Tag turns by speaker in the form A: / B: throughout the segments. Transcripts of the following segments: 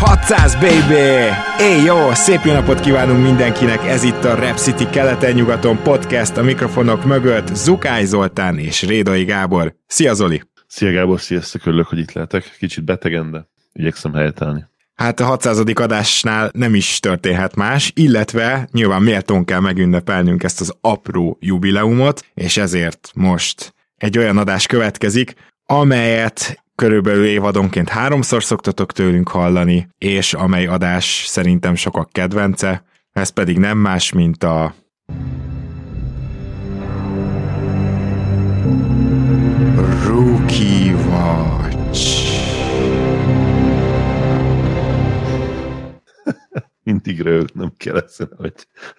A: 600 baby! Éj jó! Szép jó napot kívánunk mindenkinek! Ez itt a Rap City keleten-nyugaton podcast a mikrofonok mögött Zukály Zoltán és Rédai Gábor. Szia Zoli!
B: Szia Gábor, sziasztok, örülök, hogy itt lehetek. Kicsit betegen, de igyekszem helytállni.
A: Hát a 600. adásnál nem is történhet más, illetve nyilván méltón kell megünnepelnünk ezt az apró jubileumot, és ezért most egy olyan adás következik, amelyet körülbelül évadonként háromszor szoktatok tőlünk hallani, és amely adás szerintem sokak kedvence, ez pedig nem más, mint a Rookie Watch.
B: Mindig rögtönöm kell ezen, hogy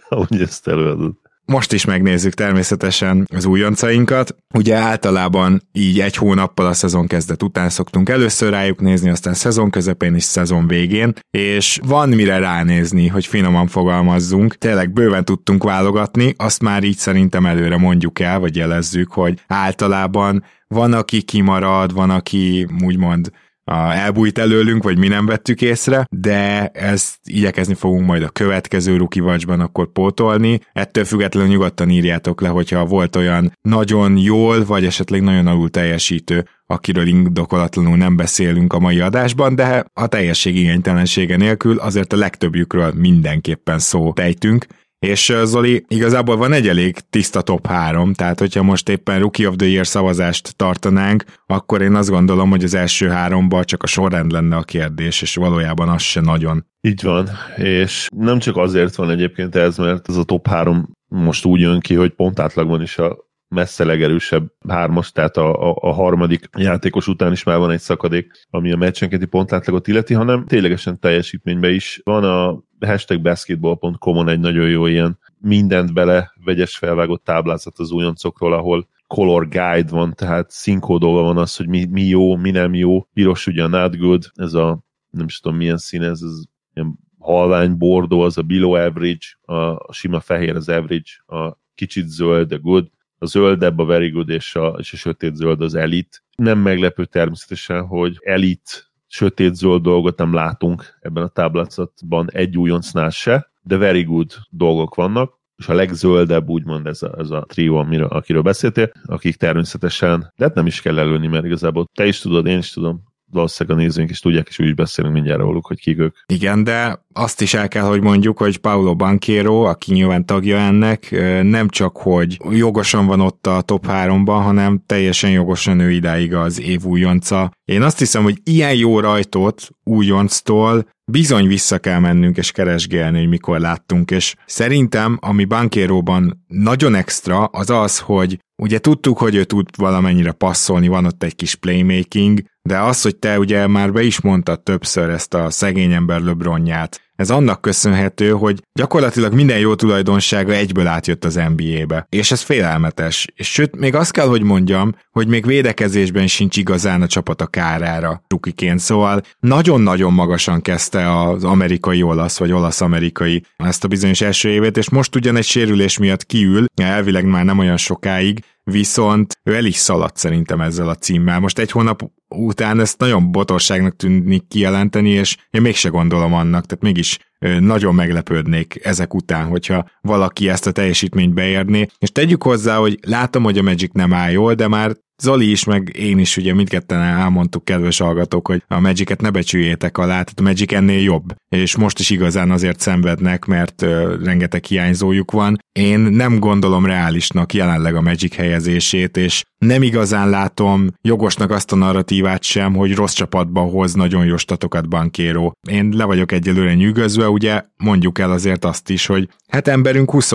B: ahogy ezt előadod.
A: Most is megnézzük természetesen az újoncainkat. Ugye általában így egy hónappal a szezon kezdet után szoktunk először rájuk nézni, aztán szezon közepén és szezon végén, és van mire ránézni, hogy finoman fogalmazzunk. Tényleg bőven tudtunk válogatni, azt már így szerintem előre mondjuk el, vagy jelezzük, hogy általában van, aki kimarad, van, aki úgymond elbújt előlünk, vagy mi nem vettük észre, de ezt igyekezni fogunk majd a következő Rookie Watchban akkor pótolni. Ettől függetlenül nyugodtan írjátok le, hogyha volt olyan nagyon jól, vagy esetleg nagyon alul teljesítő, akiről indokolatlanul nem beszélünk a mai adásban, de a teljesség igénytelensége nélkül azért a legtöbbjükről mindenképpen szó tejtünk, és Zoli, igazából van egy elég tiszta top 3, tehát hogyha most éppen Rookie of the Year szavazást tartanánk, akkor én azt gondolom, hogy az első háromban csak a sorrend lenne a kérdés, és valójában az se nagyon.
B: Így van, és nem csak azért van egyébként ez, mert ez a top 3 most úgy jön ki, hogy pont átlagban is a messze legerősebb hármas, tehát a, a, a harmadik játékos után is már van egy szakadék, ami a meccsenkénti pontátlagot illeti, hanem ténylegesen teljesítményben is. Van a hashtag basketball.com-on egy nagyon jó ilyen mindent bele vegyes felvágott táblázat az újoncokról, ahol color guide van, tehát színkódolva van az, hogy mi, mi jó, mi nem jó. Piros ugye a not good, ez a nem is tudom milyen szín ez, ez ilyen halvány bordó, az a below average, a sima fehér az average, a kicsit zöld, a good, a zöldebb a very good, és a, és a sötét zöld az elite. Nem meglepő természetesen, hogy elite sötét zöld dolgot nem látunk ebben a táblázatban egy újoncnál se, de very good dolgok vannak, és a legzöldebb úgymond ez a, ez a trió, amiről, akiről beszéltél, akik természetesen, de hát nem is kell előni, mert igazából te is tudod, én is tudom, valószínűleg a nézőink is tudják, és úgy is beszélünk mindjárt róluk, hogy kik ők.
A: Igen, de azt is el kell, hogy mondjuk, hogy Paulo Banquero, aki nyilván tagja ennek, nem csak, hogy jogosan van ott a top 3-ban, hanem teljesen jogosan ő idáig az év újonca. Én azt hiszem, hogy ilyen jó rajtot újonctól bizony vissza kell mennünk és keresgélni, hogy mikor láttunk, és szerintem, ami Bankéróban nagyon extra, az az, hogy ugye tudtuk, hogy ő tud valamennyire passzolni, van ott egy kis playmaking, de az, hogy te ugye már be is mondtad többször ezt a szegény ember LeBronját, ez annak köszönhető, hogy gyakorlatilag minden jó tulajdonsága egyből átjött az NBA-be. És ez félelmetes. És sőt, még azt kell, hogy mondjam, hogy még védekezésben sincs igazán a csapat a kárára rukiként. Szóval nagyon-nagyon magasan kezdte az amerikai olasz, vagy olasz-amerikai ezt a bizonyos első évét, és most ugyan egy sérülés miatt kiül, elvileg már nem olyan sokáig, viszont ő el is szaladt szerintem ezzel a címmel. Most egy hónap után ezt nagyon botorságnak tűnik kijelenteni, és én mégse gondolom annak, tehát mégis nagyon meglepődnék ezek után, hogyha valaki ezt a teljesítményt beérné. És tegyük hozzá, hogy látom, hogy a Magic nem áll jól, de már Zoli is, meg én is ugye mindketten elmondtuk, kedves hallgatók, hogy a Magic-et ne becsüljétek alá, tehát a Magic ennél jobb, és most is igazán azért szenvednek, mert uh, rengeteg hiányzójuk van. Én nem gondolom reálisnak jelenleg a Magic helyezését, és nem igazán látom jogosnak azt a narratívát sem, hogy rossz csapatba hoz nagyon jó statokat bankéró. Én le vagyok egyelőre nyűgözve, ugye mondjuk el azért azt is, hogy hát emberünk 20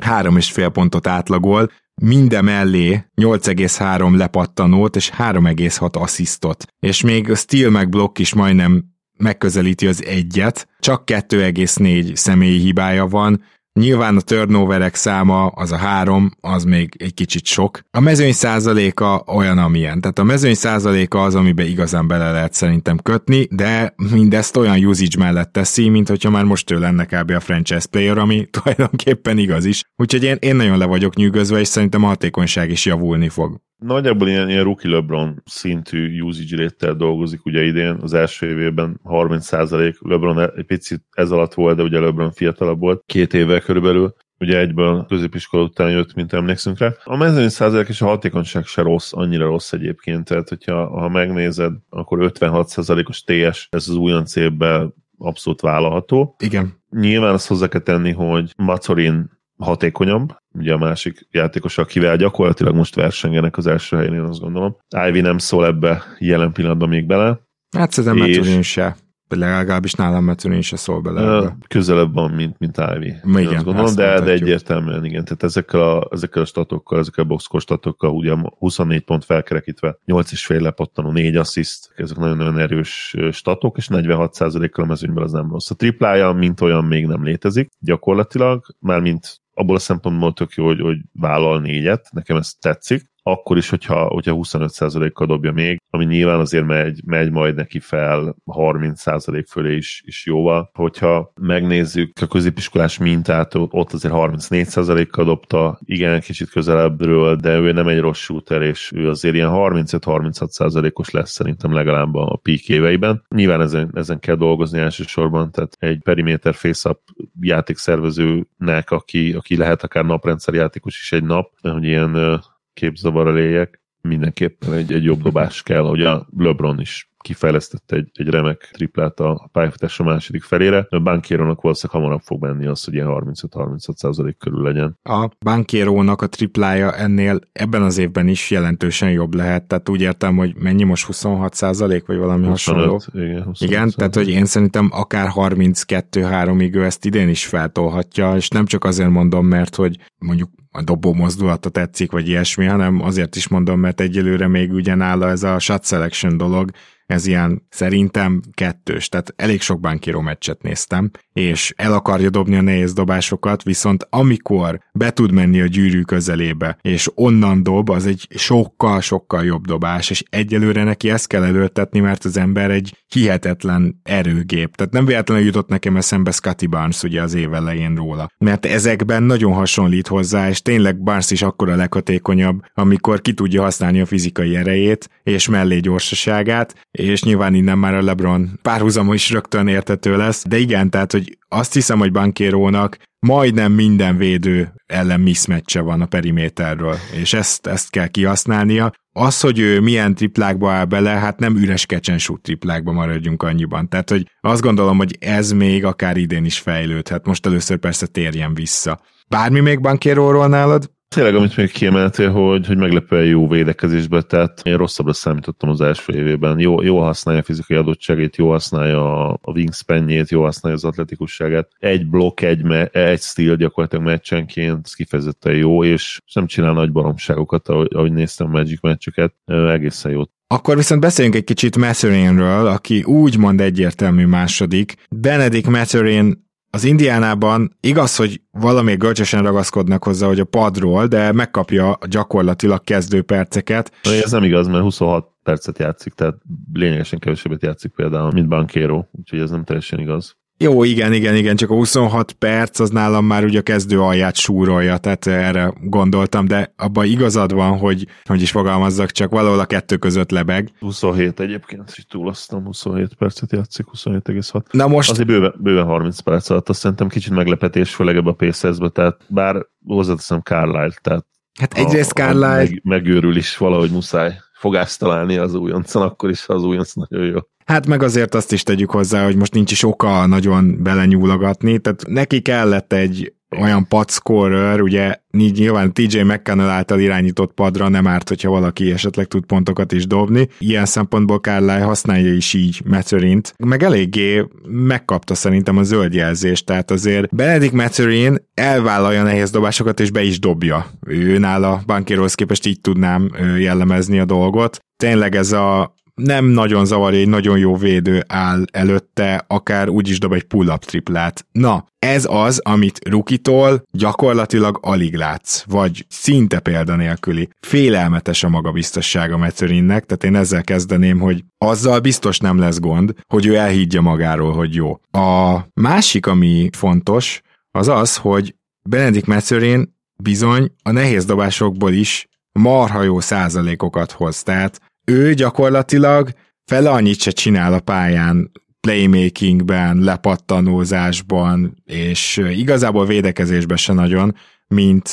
A: három és fél pontot átlagol, minden mellé 8,3 lepattanót és 3,6 asszisztot. És még a steal meg blokk is majdnem megközelíti az egyet, csak 2,4 személyi hibája van, Nyilván a turnoverek száma, az a három, az még egy kicsit sok. A mezőny százaléka olyan, amilyen. Tehát a mezőny százaléka az, amiben igazán bele lehet szerintem kötni, de mindezt olyan usage mellett teszi, mint hogyha már most ő lenne kb. a franchise player, ami tulajdonképpen igaz is. Úgyhogy én, én nagyon le vagyok nyűgözve, és szerintem a hatékonyság is javulni fog.
B: Nagyjából ilyen, ilyen rookie LeBron szintű usage rate dolgozik ugye idén, az első évében 30% LeBron egy picit ez alatt volt, de ugye LeBron fiatalabb volt, két évvel körülbelül, ugye egyből középiskola után jött, mint emlékszünk rá. A mezőny százalék és a hatékonyság se rossz, annyira rossz egyébként, tehát hogyha ha megnézed, akkor 56%-os TS, ez az újonc évben abszolút vállalható.
A: Igen.
B: Nyilván azt hozzá kell tenni, hogy Macorin hatékonyabb, ugye a másik játékos, akivel gyakorlatilag most versengenek az első helyen, én azt gondolom. Ivy nem szól ebbe jelen pillanatban még bele.
A: Hát szerintem és... se legalábbis nálam Mathurin se szól bele. Ebbe.
B: Közelebb van, mint, mint Ivy.
A: Igen, azt
B: gondolom, de, de egyértelműen igen. Tehát ezekkel a, ezekkel a statokkal, ezekkel a boxkor statokkal, ugye 24 pont felkerekítve, 8 és fél lepattanó, 4 assziszt, ezek nagyon-nagyon erős statok, és 46%-kal a mezőnyben az nem rossz. A triplája, mint olyan még nem létezik gyakorlatilag, már mint abból a szempontból tök jó, hogy, hogy vállal négyet, nekem ez tetszik, akkor is, hogyha, hogyha 25%-kal dobja még, ami nyilván azért megy, megy majd neki fel 30% fölé is, is jóval. Hogyha megnézzük a középiskolás mintát, ott azért 34%-kal dobta, igen, kicsit közelebbről, de ő nem egy rossz shooter, és ő azért ilyen 35-36%-os lesz szerintem legalább a peak éveiben. Nyilván ezen, ezen kell dolgozni elsősorban, tehát egy periméter face-up játékszervezőnek, aki, aki lehet akár naprendszer játékos is egy nap, hogy ilyen képzavar eléjek, mindenképpen egy, egy jobb dobás kell, hogy a LeBron is kifejlesztett egy, egy remek triplát a pályafutás a második felére. A Bankérónak valószínűleg hamarabb fog menni az, hogy ilyen 35-36 százalék körül legyen.
A: A Bankérónak a triplája ennél ebben az évben is jelentősen jobb lehet, tehát úgy értem, hogy mennyi most 26 százalék, vagy valami 25, hasonló.
B: Igen, 25
A: igen tehát hogy én szerintem akár 32-3-ig ő ezt idén is feltolhatja, és nem csak azért mondom, mert hogy mondjuk a dobó mozdulata tetszik, vagy ilyesmi, hanem azért is mondom, mert egyelőre még ugyanáll ez a shot selection dolog, ez ilyen szerintem kettős, tehát elég sok bankíró meccset néztem, és el akarja dobni a nehéz dobásokat, viszont amikor be tud menni a gyűrű közelébe, és onnan dob, az egy sokkal-sokkal jobb dobás, és egyelőre neki ezt kell előttetni, mert az ember egy hihetetlen erőgép. Tehát nem véletlenül jutott nekem eszembe Scotty Barnes ugye az év elején róla. Mert ezekben nagyon hasonlít hozzá, és tényleg Barnes is akkor a leghatékonyabb, amikor ki tudja használni a fizikai erejét, és mellé gyorsaságát, és nyilván innen már a LeBron párhuzama is rögtön értető lesz, de igen, tehát, hogy azt hiszem, hogy Bankérónak majdnem minden védő ellen mismatche van a periméterről, és ezt, ezt kell kihasználnia. Az, hogy ő milyen triplákba áll bele, hát nem üres kecsen triplákba maradjunk annyiban. Tehát, hogy azt gondolom, hogy ez még akár idén is fejlődhet. Most először persze térjen vissza. Bármi még bankéróról nálad?
B: Tényleg, amit még kiemeltél, hogy, hogy meglepően jó védekezésben, tehát én rosszabbra számítottam az első évében. Jó, jó használja a fizikai adottságét, jó használja a wingspanjét, jó használja az atletikusságát. Egy blokk, egy, me, egy stíl gyakorlatilag meccsenként, ez kifejezetten jó, és nem csinál nagy baromságokat, ahogy, ahogy néztem a Magic meccseket, egészen jó.
A: Akkor viszont beszéljünk egy kicsit Matherinről, aki úgymond egyértelmű második. Benedict Matherin az Indiánában igaz, hogy valami görcsösen ragaszkodnak hozzá, hogy a padról, de megkapja gyakorlatilag kezdő perceket.
B: Ez nem igaz, mert 26 percet játszik, tehát lényegesen kevesebbet játszik például, mint Bankero, úgyhogy ez nem teljesen igaz.
A: Jó, igen, igen, igen, csak a 26 perc az nálam már ugye a kezdő alját súrolja, tehát erre gondoltam, de abban igazad van, hogy, hogy is fogalmazzak, csak valahol a kettő között lebeg.
B: 27 egyébként, és túlasztom, 27 percet játszik, 27,6.
A: Na most...
B: Azért bőven, bőven 30 perc alatt, azt szerintem kicsit meglepetés, főleg ebbe a pacers tehát bár hozzáteszem Carlisle, tehát
A: Hát egyrészt Carlisle... Meg,
B: megőrül is valahogy muszáj fogást találni az újoncon, akkor is az újonc nagyon jó.
A: Hát meg azért azt is tegyük hozzá, hogy most nincs is oka nagyon belenyúlogatni, tehát neki kellett egy olyan pad scorer, ugye nyilván TJ McConnell által irányított padra nem árt, hogyha valaki esetleg tud pontokat is dobni. Ilyen szempontból Carlisle használja is így Matherint, meg eléggé megkapta szerintem a zöld jelzést, tehát azért Benedict Matherin elvállalja nehéz dobásokat és be is dobja. Ő nála Bankérohoz képest így tudnám jellemezni a dolgot. Tényleg ez a nem nagyon zavarja, egy nagyon jó védő áll előtte, akár úgy is dob egy pull-up triplát. Na, ez az, amit Rukitól gyakorlatilag alig látsz, vagy szinte példanélküli. Félelmetes a magabiztossága Metszörinnek, tehát én ezzel kezdeném, hogy azzal biztos nem lesz gond, hogy ő elhiggye magáról, hogy jó. A másik, ami fontos, az az, hogy Benedikt Metszörin bizony a nehéz dobásokból is marha jó százalékokat hoz, tehát ő gyakorlatilag fele annyit se csinál a pályán playmakingben, lepattanózásban, és igazából védekezésben se nagyon, mint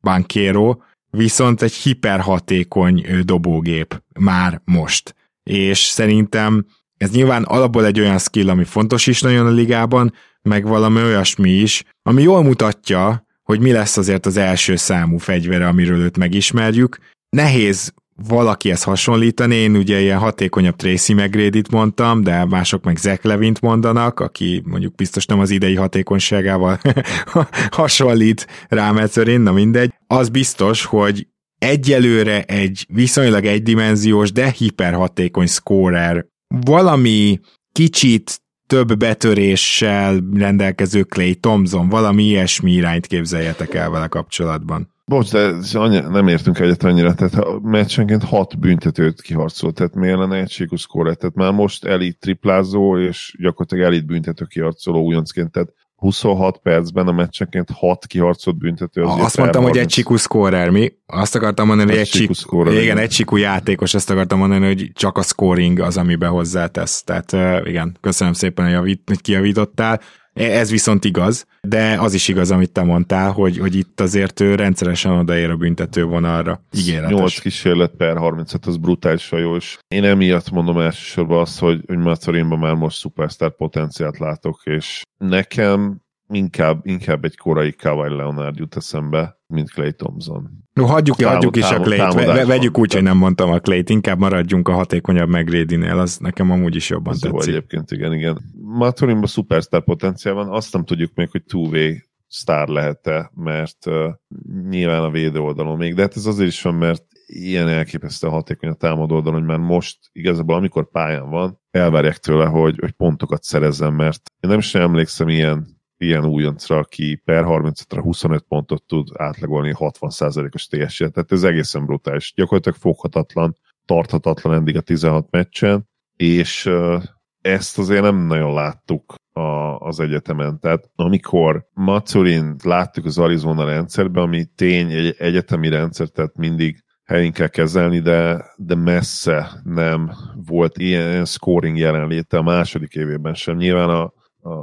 A: Bankéro, viszont egy hiperhatékony dobógép már most. És szerintem ez nyilván alapból egy olyan skill, ami fontos is nagyon a ligában, meg valami olyasmi is, ami jól mutatja, hogy mi lesz azért az első számú fegyvere, amiről őt megismerjük. Nehéz valakihez hasonlítani, én ugye ilyen hatékonyabb Tracy mcgrady mondtam, de mások meg Zach Levint mondanak, aki mondjuk biztos nem az idei hatékonyságával hasonlít rá Metzerin, na mindegy. Az biztos, hogy egyelőre egy viszonylag egydimenziós, de hiperhatékony scorer, valami kicsit több betöréssel rendelkező Clay Thompson, valami ilyesmi irányt képzeljetek el vele kapcsolatban.
B: Bocs, de nem értünk egyet annyira, tehát a meccsenként hat büntetőt kiharcolt, tehát miért lenne egységű szkóra, tehát már most elit triplázó, és gyakorlatilag elit büntető kiharcoló újoncként, tehát 26 percben a meccsenként 6 kiharcolt büntető.
A: Az azt mondtam, hogy egy csikú scorer, mi? Azt akartam mondani, hogy egy csikú, scorer, igen, egy csikú játékos, azt akartam mondani, hogy csak a scoring az, amiben hozzátesz. Tehát igen, köszönöm szépen, hogy, javít, hogy kijavítottál. E, ez viszont igaz, de az is igaz, amit te mondtál, hogy, hogy itt azért ő rendszeresen odaér a büntető vonalra. Ígéretes.
B: 8 kísérlet per 35, az brutálisan jó, és én emiatt mondom elsősorban azt, hogy, hogy Macarinban már most szupersztár potenciált látok, és nekem inkább, inkább egy korai Kawhi Leonard jut eszembe, mint Clay Thompson.
A: No, hagyjuk, támad, hagyjuk is a Clay-t, vegyük úgy, hogy nem mondtam a Clay-t, inkább maradjunk a hatékonyabb megrédinél, az nekem amúgy is jobban Az tetszik.
B: Egyébként igen, igen. Maturinban szupersztár potenciál van, azt nem tudjuk még, hogy two-way sztár lehet-e, mert uh, nyilván a védő oldalon még, de hát ez azért is van, mert ilyen elképesztő hatékony a támadó oldalon, hogy már most igazából amikor pályán van, elvárják tőle, hogy, hogy pontokat szerezzen, mert én nem is emlékszem ilyen ilyen újoncra, aki per 35-re 25 pontot tud átlagolni 60%-os ts tehát ez egészen brutális. Gyakorlatilag foghatatlan, tarthatatlan eddig a 16 meccsen, és ezt azért nem nagyon láttuk a, az egyetemen. Tehát amikor Macurin láttuk az Arizona rendszerben, ami tény egy egyetemi rendszer, tehát mindig helyén kell kezelni, de, de messze nem volt ilyen scoring jelenléte a második évében sem. Nyilván a,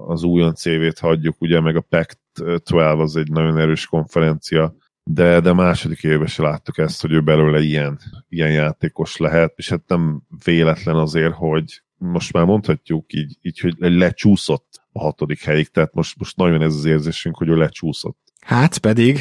B: az újon CV-t hagyjuk, ugye, meg a PAC-12 az egy nagyon erős konferencia, de, de második évben se láttuk ezt, hogy ő belőle ilyen, ilyen játékos lehet, és hát nem véletlen azért, hogy most már mondhatjuk így, így hogy lecsúszott a hatodik helyig, tehát most, most nagyon ez az érzésünk, hogy ő lecsúszott.
A: Hát pedig,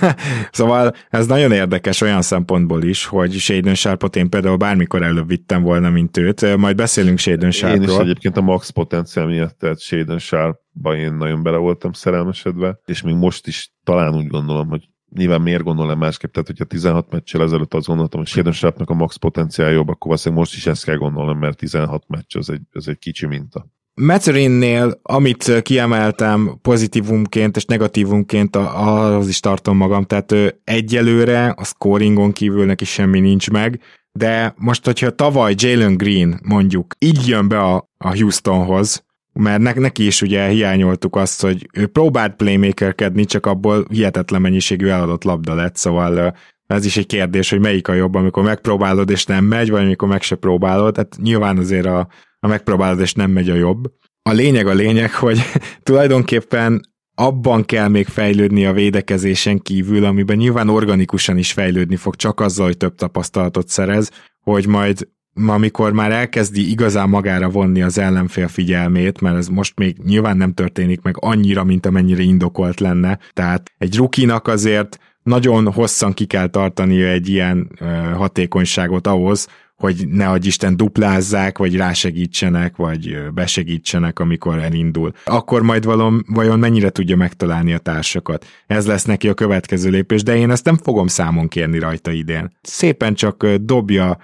A: szóval ez nagyon érdekes olyan szempontból is, hogy Shaden Sharpot én például bármikor előbb vittem volna, mint őt, majd beszélünk Shaden Sharpról.
B: Én is egyébként a max potenciál miatt, tehát Shaden Sharpba én nagyon bele voltam szerelmesedve, és még most is talán úgy gondolom, hogy nyilván miért gondolom másképp, tehát hogyha 16 meccsel ezelőtt azt gondoltam, hogy Shaden Sharpnak a max potenciál jobb, akkor valószínűleg most is ezt kell gondolnom, mert 16 meccs az egy, az egy kicsi minta.
A: Metzelinnél, amit kiemeltem pozitívumként és negatívumként, ahhoz is tartom magam, tehát ő egyelőre a scoringon kívül neki semmi nincs meg, de most, hogyha tavaly Jalen Green mondjuk így jön be a, a Houstonhoz, mert ne, neki is ugye hiányoltuk azt, hogy ő próbált playmakerkedni, csak abból hihetetlen mennyiségű eladott labda lett, szóval ez is egy kérdés, hogy melyik a jobb, amikor megpróbálod és nem megy, vagy amikor meg se próbálod, tehát nyilván azért a a megpróbálod és nem megy a jobb. A lényeg a lényeg, hogy tulajdonképpen abban kell még fejlődni a védekezésen kívül, amiben nyilván organikusan is fejlődni fog, csak azzal, hogy több tapasztalatot szerez, hogy majd amikor már elkezdi igazán magára vonni az ellenfél figyelmét, mert ez most még nyilván nem történik meg annyira, mint amennyire indokolt lenne. Tehát egy rukinak azért nagyon hosszan ki kell tartania egy ilyen ö, hatékonyságot ahhoz, hogy ne adj Isten duplázzák, vagy rásegítsenek, vagy besegítsenek, amikor elindul. Akkor majd valom, vajon mennyire tudja megtalálni a társakat. Ez lesz neki a következő lépés, de én ezt nem fogom számon kérni rajta idén. Szépen csak dobja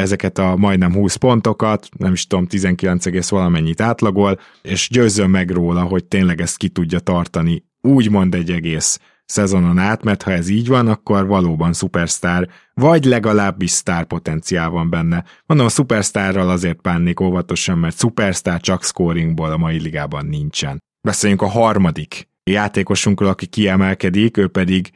A: ezeket a majdnem 20 pontokat, nem is tudom, 19, valamennyit átlagol, és győzzön meg róla, hogy tényleg ezt ki tudja tartani úgymond egy egész szezonon át, mert ha ez így van, akkor valóban szupersztár, vagy legalábbis sztár potenciál van benne. Mondom, a szupersztárral azért bánnék óvatosan, mert szupersztár csak scoringból a mai ligában nincsen. Beszéljünk a harmadik játékosunkról, aki kiemelkedik, ő pedig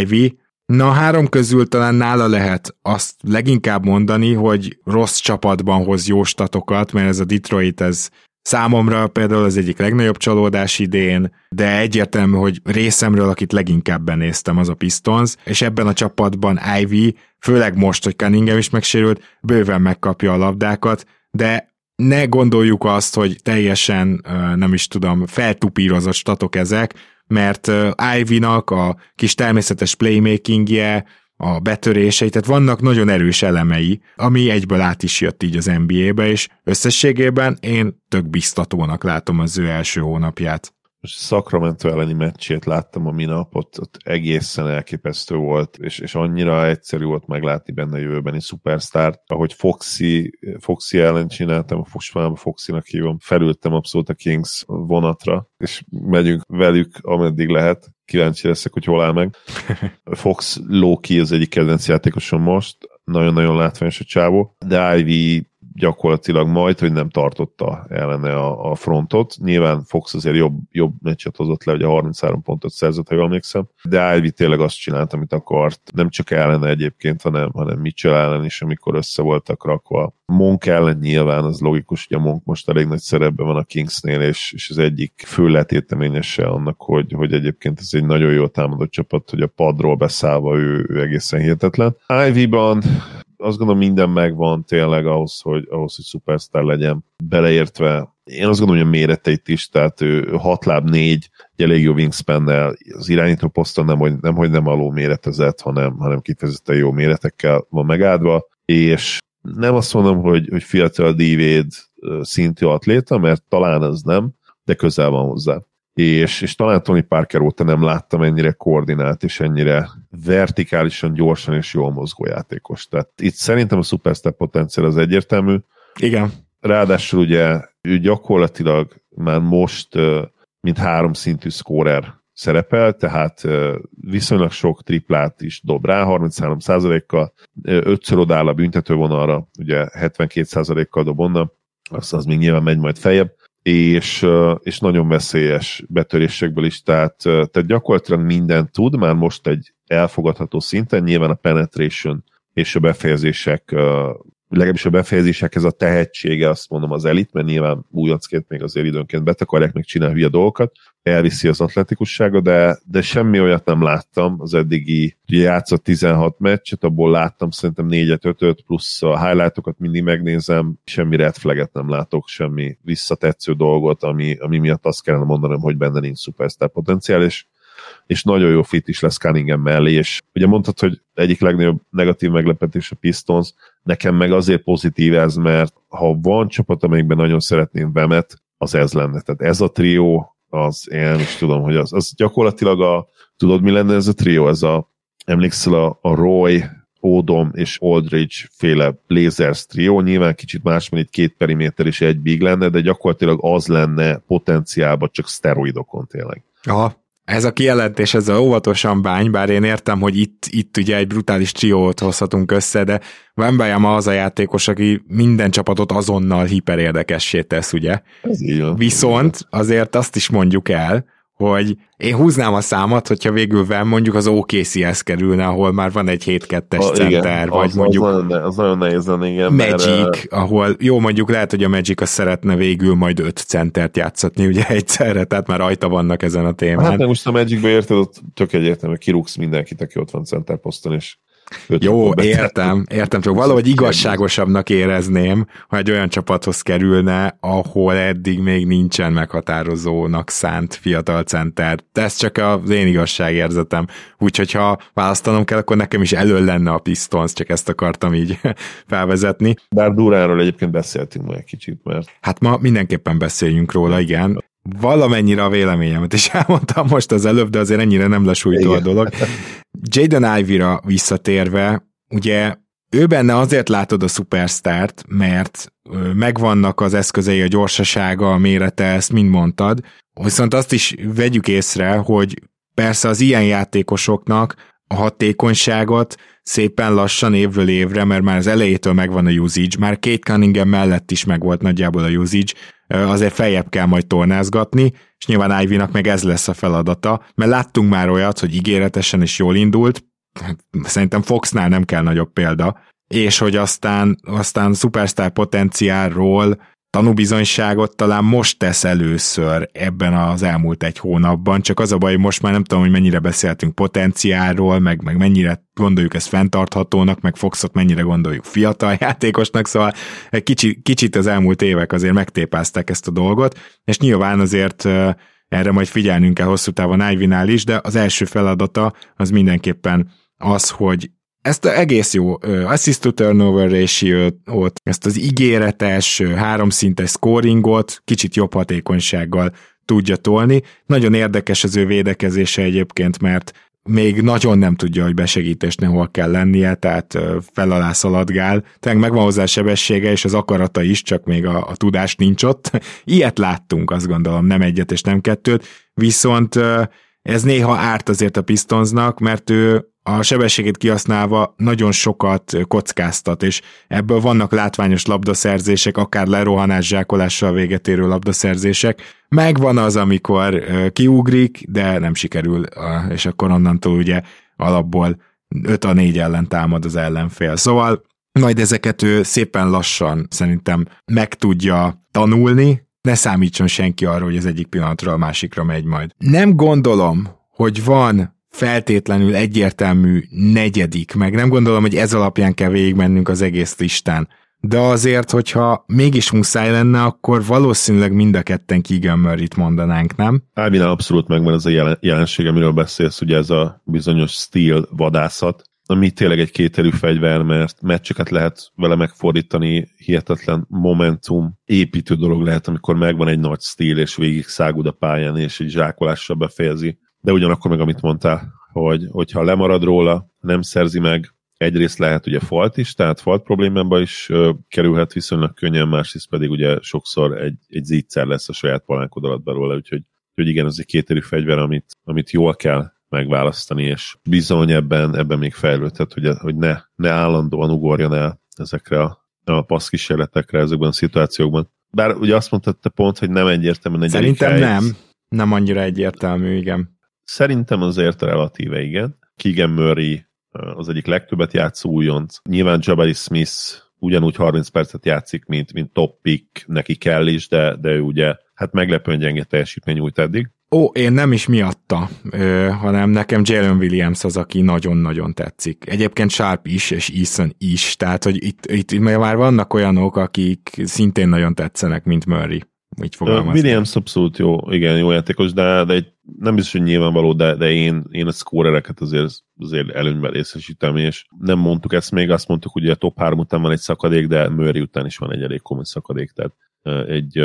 A: Ivy. Na, három közül talán nála lehet azt leginkább mondani, hogy rossz csapatban hoz jó statokat, mert ez a Detroit, ez Számomra például az egyik legnagyobb csalódás idén, de egyértelmű, hogy részemről, akit leginkább benéztem, az a Pistons, és ebben a csapatban Ivy, főleg most, hogy Cunningham is megsérült, bőven megkapja a labdákat, de ne gondoljuk azt, hogy teljesen, nem is tudom, feltupírozott statok ezek, mert Ivy-nak a kis természetes playmakingje, a betörései, tehát vannak nagyon erős elemei, ami egyből át is jött így az NBA-be, és összességében én tök biztatónak látom az ő első hónapját.
B: Most Sacramento elleni meccsét láttam a minap, ott, ott egészen elképesztő volt, és, és annyira egyszerű volt meglátni benne a jövőbeni szupersztárt, ahogy Foxy, Foxy ellen csináltam, most már Foxy-nak hívom, felültem abszolút a Kings vonatra, és megyünk velük, ameddig lehet, kíváncsi leszek, hogy hol áll meg. Fox Loki az egyik kedvenc játékosom most, nagyon-nagyon látványos a csávó, de Ivy gyakorlatilag majd, hogy nem tartotta ellene a, a frontot. Nyilván Fox azért jobb, jobb meccset hozott le, hogy a 33 pontot szerzett, ha jól emlékszem, de Ivy tényleg azt csinált, amit akart. Nem csak ellene egyébként, hanem, hanem Mitchell ellen is, amikor össze voltak rakva. Monk ellen nyilván az logikus, hogy a Monk most elég nagy szerepben van a Kingsnél, és, és az egyik fő letéteményese annak, hogy, hogy egyébként ez egy nagyon jó támadott csapat, hogy a padról beszállva ő, ő egészen hihetetlen. Ivy-ban azt gondolom minden megvan tényleg ahhoz, hogy, ahhoz, hogy szupersztár legyen, beleértve én azt gondolom, hogy a méreteit is, tehát ő 6 láb 4, egy elég jó wingspan az irányító poszton nem, hogy nem, hogy nem aló méretezett, hanem, hanem kifejezetten jó méretekkel van megáldva, és nem azt mondom, hogy, hogy fiatal Divéd szintű atléta, mert talán az nem, de közel van hozzá és, és talán Tony Parker óta nem láttam ennyire koordinált és ennyire vertikálisan, gyorsan és jól mozgó játékos. Tehát itt szerintem a Superstar potenciál az egyértelmű.
A: Igen.
B: Ráadásul ugye ő gyakorlatilag már most mint három szintű scorer szerepel, tehát viszonylag sok triplát is dob rá, 33%-kal, ötször odáll a büntetővonalra, ugye 72%-kal dob onnan, azt az még nyilván megy majd feljebb, és, és nagyon veszélyes betörésekből is, tehát, tehát gyakorlatilag mindent tud, már most egy elfogadható szinten, nyilván a penetration és a befejezések legalábbis a befejezésekhez a tehetsége, azt mondom az elit, mert nyilván újoncként még azért időnként betakarják, meg csinál hülye dolgokat, elviszi az atletikussága, de, de semmi olyat nem láttam az eddigi, ugye játszott 16 meccset, abból láttam szerintem 4-5 5 plusz a highlightokat mindig megnézem, semmi red flaget nem látok, semmi visszatetsző dolgot, ami, ami miatt azt kellene mondanom, hogy benne nincs szupersztár potenciál, és és nagyon jó fit is lesz Cunningham mellé, és ugye mondtad, hogy egyik legnagyobb negatív meglepetés a Pistons, nekem meg azért pozitív ez, mert ha van csapat, amelyikben nagyon szeretném Vemet, az ez lenne. Tehát ez a trió, az én is tudom, hogy az, az gyakorlatilag a, tudod mi lenne ez a trió, ez a, emlékszel a, a Roy, Odom és Aldridge féle Blazers trió, nyilván kicsit más, mint itt két periméter és egy big lenne, de gyakorlatilag az lenne potenciálban csak szteroidokon tényleg.
A: Aha, ez a kijelentés, ez a óvatosan bány, bár én értem, hogy itt, itt ugye egy brutális triót hozhatunk össze, de Wembanyama az a játékos, aki minden csapatot azonnal hiperérdekessé tesz, ugye?
B: Ez így.
A: Viszont azért azt is mondjuk el, hogy én húznám a számat, hogyha végül van mondjuk az OKC-hez kerülne, ahol már van egy 7-2-es center, igen, vagy
B: az,
A: mondjuk
B: az, nagyon, az nagyon nehéz lenne, igen.
A: Magic, mert, ahol jó mondjuk lehet, hogy a Magic azt szeretne végül majd 5 centert játszatni ugye egyszerre, tehát már rajta vannak ezen a témán.
B: Hát nem most a Magicbe érted, ott tök egyértelmű, kirúgsz mindenkit, aki ott van center poszton, és
A: jó, értem, értem, csak valahogy igazságosabbnak érezném, ha egy olyan csapathoz kerülne, ahol eddig még nincsen meghatározónak szánt fiatal center. De ez csak az én igazságérzetem. Úgyhogy ha választanom kell, akkor nekem is elő lenne a Pistons, csak ezt akartam így felvezetni.
B: Bár Duránról egyébként beszéltünk majd egy kicsit, mert...
A: Hát ma mindenképpen beszéljünk róla, igen valamennyire a véleményemet is elmondtam most az előbb, de azért ennyire nem lesújtó a dolog. Jaden Ivy-ra visszatérve, ugye ő benne azért látod a szupersztárt, mert megvannak az eszközei, a gyorsasága, a mérete, ezt mind mondtad, viszont azt is vegyük észre, hogy persze az ilyen játékosoknak a hatékonyságot szépen lassan évről évre, mert már az elejétől megvan a usage, már két Cunningham mellett is megvolt nagyjából a usage, azért feljebb kell majd tornázgatni, és nyilván Ivy-nak meg ez lesz a feladata, mert láttunk már olyat, hogy ígéretesen is jól indult, hát szerintem Foxnál nem kell nagyobb példa, és hogy aztán, aztán szupersztár potenciálról tanúbizonyságot talán most tesz először ebben az elmúlt egy hónapban, csak az a baj, hogy most már nem tudom, hogy mennyire beszéltünk potenciálról, meg, meg mennyire gondoljuk ezt fenntarthatónak, meg Foxot mennyire gondoljuk fiatal játékosnak, szóval egy kicsi, kicsit az elmúlt évek azért megtépázták ezt a dolgot, és nyilván azért erre majd figyelnünk kell hosszú távon Ivy-nál is, de az első feladata az mindenképpen az, hogy ezt egész jó assist to turnover ratio-t, ezt az ígéretes, háromszintes scoringot kicsit jobb hatékonysággal tudja tolni. Nagyon érdekes az ő védekezése egyébként, mert még nagyon nem tudja, hogy besegítésnél hol kell lennie, tehát fel alá szaladgál. Tehát megvan hozzá a sebessége és az akarata is, csak még a, a tudás nincs ott. Ilyet láttunk, azt gondolom, nem egyet és nem kettőt, viszont ez néha árt azért a Pistonsnak, mert ő a sebességét kihasználva nagyon sokat kockáztat, és ebből vannak látványos labdaszerzések, akár lerohanás zsákolással véget érő labdaszerzések. Megvan az, amikor kiugrik, de nem sikerül, és akkor onnantól ugye alapból 5 a 4 ellen támad az ellenfél. Szóval majd ezeket ő szépen lassan szerintem meg tudja tanulni, ne számítson senki arra, hogy az egyik pillanatra a másikra megy majd. Nem gondolom, hogy van feltétlenül egyértelmű negyedik, meg nem gondolom, hogy ez alapján kell végigmennünk az egész listán. De azért, hogyha mégis muszáj lenne, akkor valószínűleg mind a ketten Keegan Murray-t mondanánk, nem?
B: Álvinál abszolút megvan ez a jelenség, amiről beszélsz, ugye ez a bizonyos steel vadászat, ami tényleg egy kéterű fegyver, mert meccseket lehet vele megfordítani, hihetetlen momentum, építő dolog lehet, amikor megvan egy nagy stíl, és végig szágud a pályán, és egy zsákolással befejezi. De ugyanakkor meg amit mondtál, hogy, hogyha lemarad róla, nem szerzi meg, egyrészt lehet ugye falt is, tehát falt problémába is ö, kerülhet viszonylag könnyen, másrészt pedig ugye sokszor egy, egy zítszer lesz a saját palánkod alatt belőle, úgyhogy, úgyhogy igen, ez egy kéterű fegyver, amit, amit jól kell megválasztani, és bizony ebben, ebben még fejlődhet, hogy, hogy ne, ne állandóan ugorjon el ezekre a, a passzkísérletekre ezekben a szituációkban. Bár ugye azt mondtad te pont, hogy nem egyértelműen egy
A: Szerintem hely. nem. Nem annyira egyértelmű, igen.
B: Szerintem azért relatíve igen. Keegan Murray az egyik legtöbbet játszó újonc. Nyilván Jabari Smith ugyanúgy 30 percet játszik, mint, mint top pick, neki kell is, de, de ő ugye hát meglepően gyenge teljesítmény nyújt eddig.
A: Ó, én nem is miatta, ö, hanem nekem Jalen Williams az, aki nagyon-nagyon tetszik. Egyébként Sharp is, és Eason is, tehát hogy itt, itt már vannak olyanok, akik szintén nagyon tetszenek, mint Murray így
B: fogalmazni. Williams abszolút jó, igen, jó játékos, de, de egy, nem biztos, hogy nyilvánvaló, de, de én, én a scorereket azért, azért előnyben részesítem, és nem mondtuk ezt még, azt mondtuk, hogy a top 3 után van egy szakadék, de Murray után is van egy elég komoly szakadék, tehát egy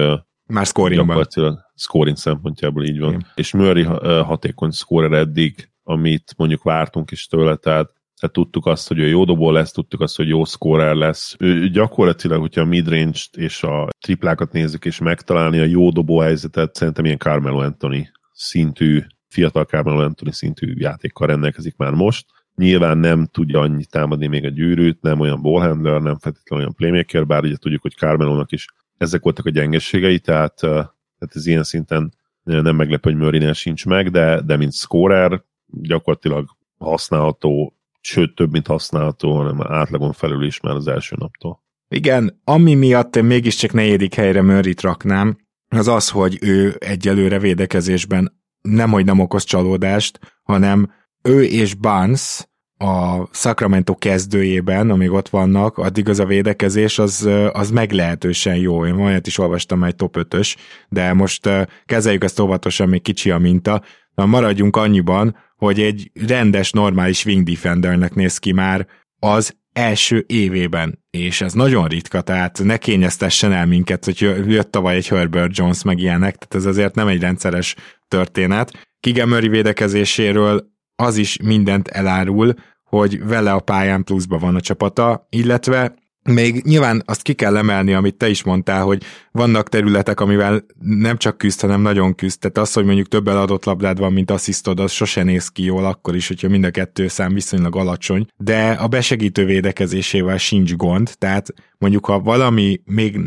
A: már scoringban.
B: Scoring szempontjából így van. Igen. És Murray hatékony scorer eddig, amit mondjuk vártunk is tőle, tehát tehát tudtuk azt, hogy ő jó dobó lesz, tudtuk azt, hogy jó scorer lesz. Ő gyakorlatilag, hogyha a midrange és a triplákat nézzük, és megtalálni a jó dobó helyzetet, szerintem ilyen Carmelo Anthony szintű, fiatal Carmelo Anthony szintű játékkal rendelkezik már most. Nyilván nem tudja annyit támadni még a gyűrűt, nem olyan ballhandler, nem feltétlenül olyan playmaker, bár ugye tudjuk, hogy Carmelónak is ezek voltak a gyengességei, tehát, tehát ez ilyen szinten nem meglepő, hogy Murray sincs meg, de, de mint scorer gyakorlatilag használható sőt több, mint használható, hanem átlagon felül is már az első naptól.
A: Igen, ami miatt én mégiscsak negyedik helyre Murray-t raknám, az az, hogy ő egyelőre védekezésben nem, hogy nem okoz csalódást, hanem ő és Barnes a Sacramento kezdőjében, amíg ott vannak, addig az a védekezés, az, az meglehetősen jó. Én olyat is olvastam egy top 5-ös, de most kezeljük ezt óvatosan, még kicsi a minta. Na, maradjunk annyiban, hogy egy rendes, normális wing defendernek néz ki már az első évében, és ez nagyon ritka, tehát ne kényeztessen el minket, hogy jött tavaly egy Herbert Jones meg ilyenek, tehát ez azért nem egy rendszeres történet. Kigen Murray védekezéséről az is mindent elárul, hogy vele a pályán pluszba van a csapata, illetve még nyilván azt ki kell emelni, amit te is mondtál, hogy vannak területek, amivel nem csak küzd, hanem nagyon küzd. Tehát az, hogy mondjuk több eladott labdád van, mint asszisztod, az sose néz ki jól akkor is, hogyha mind a kettő szám viszonylag alacsony, de a besegítő védekezésével sincs gond, tehát mondjuk ha valami még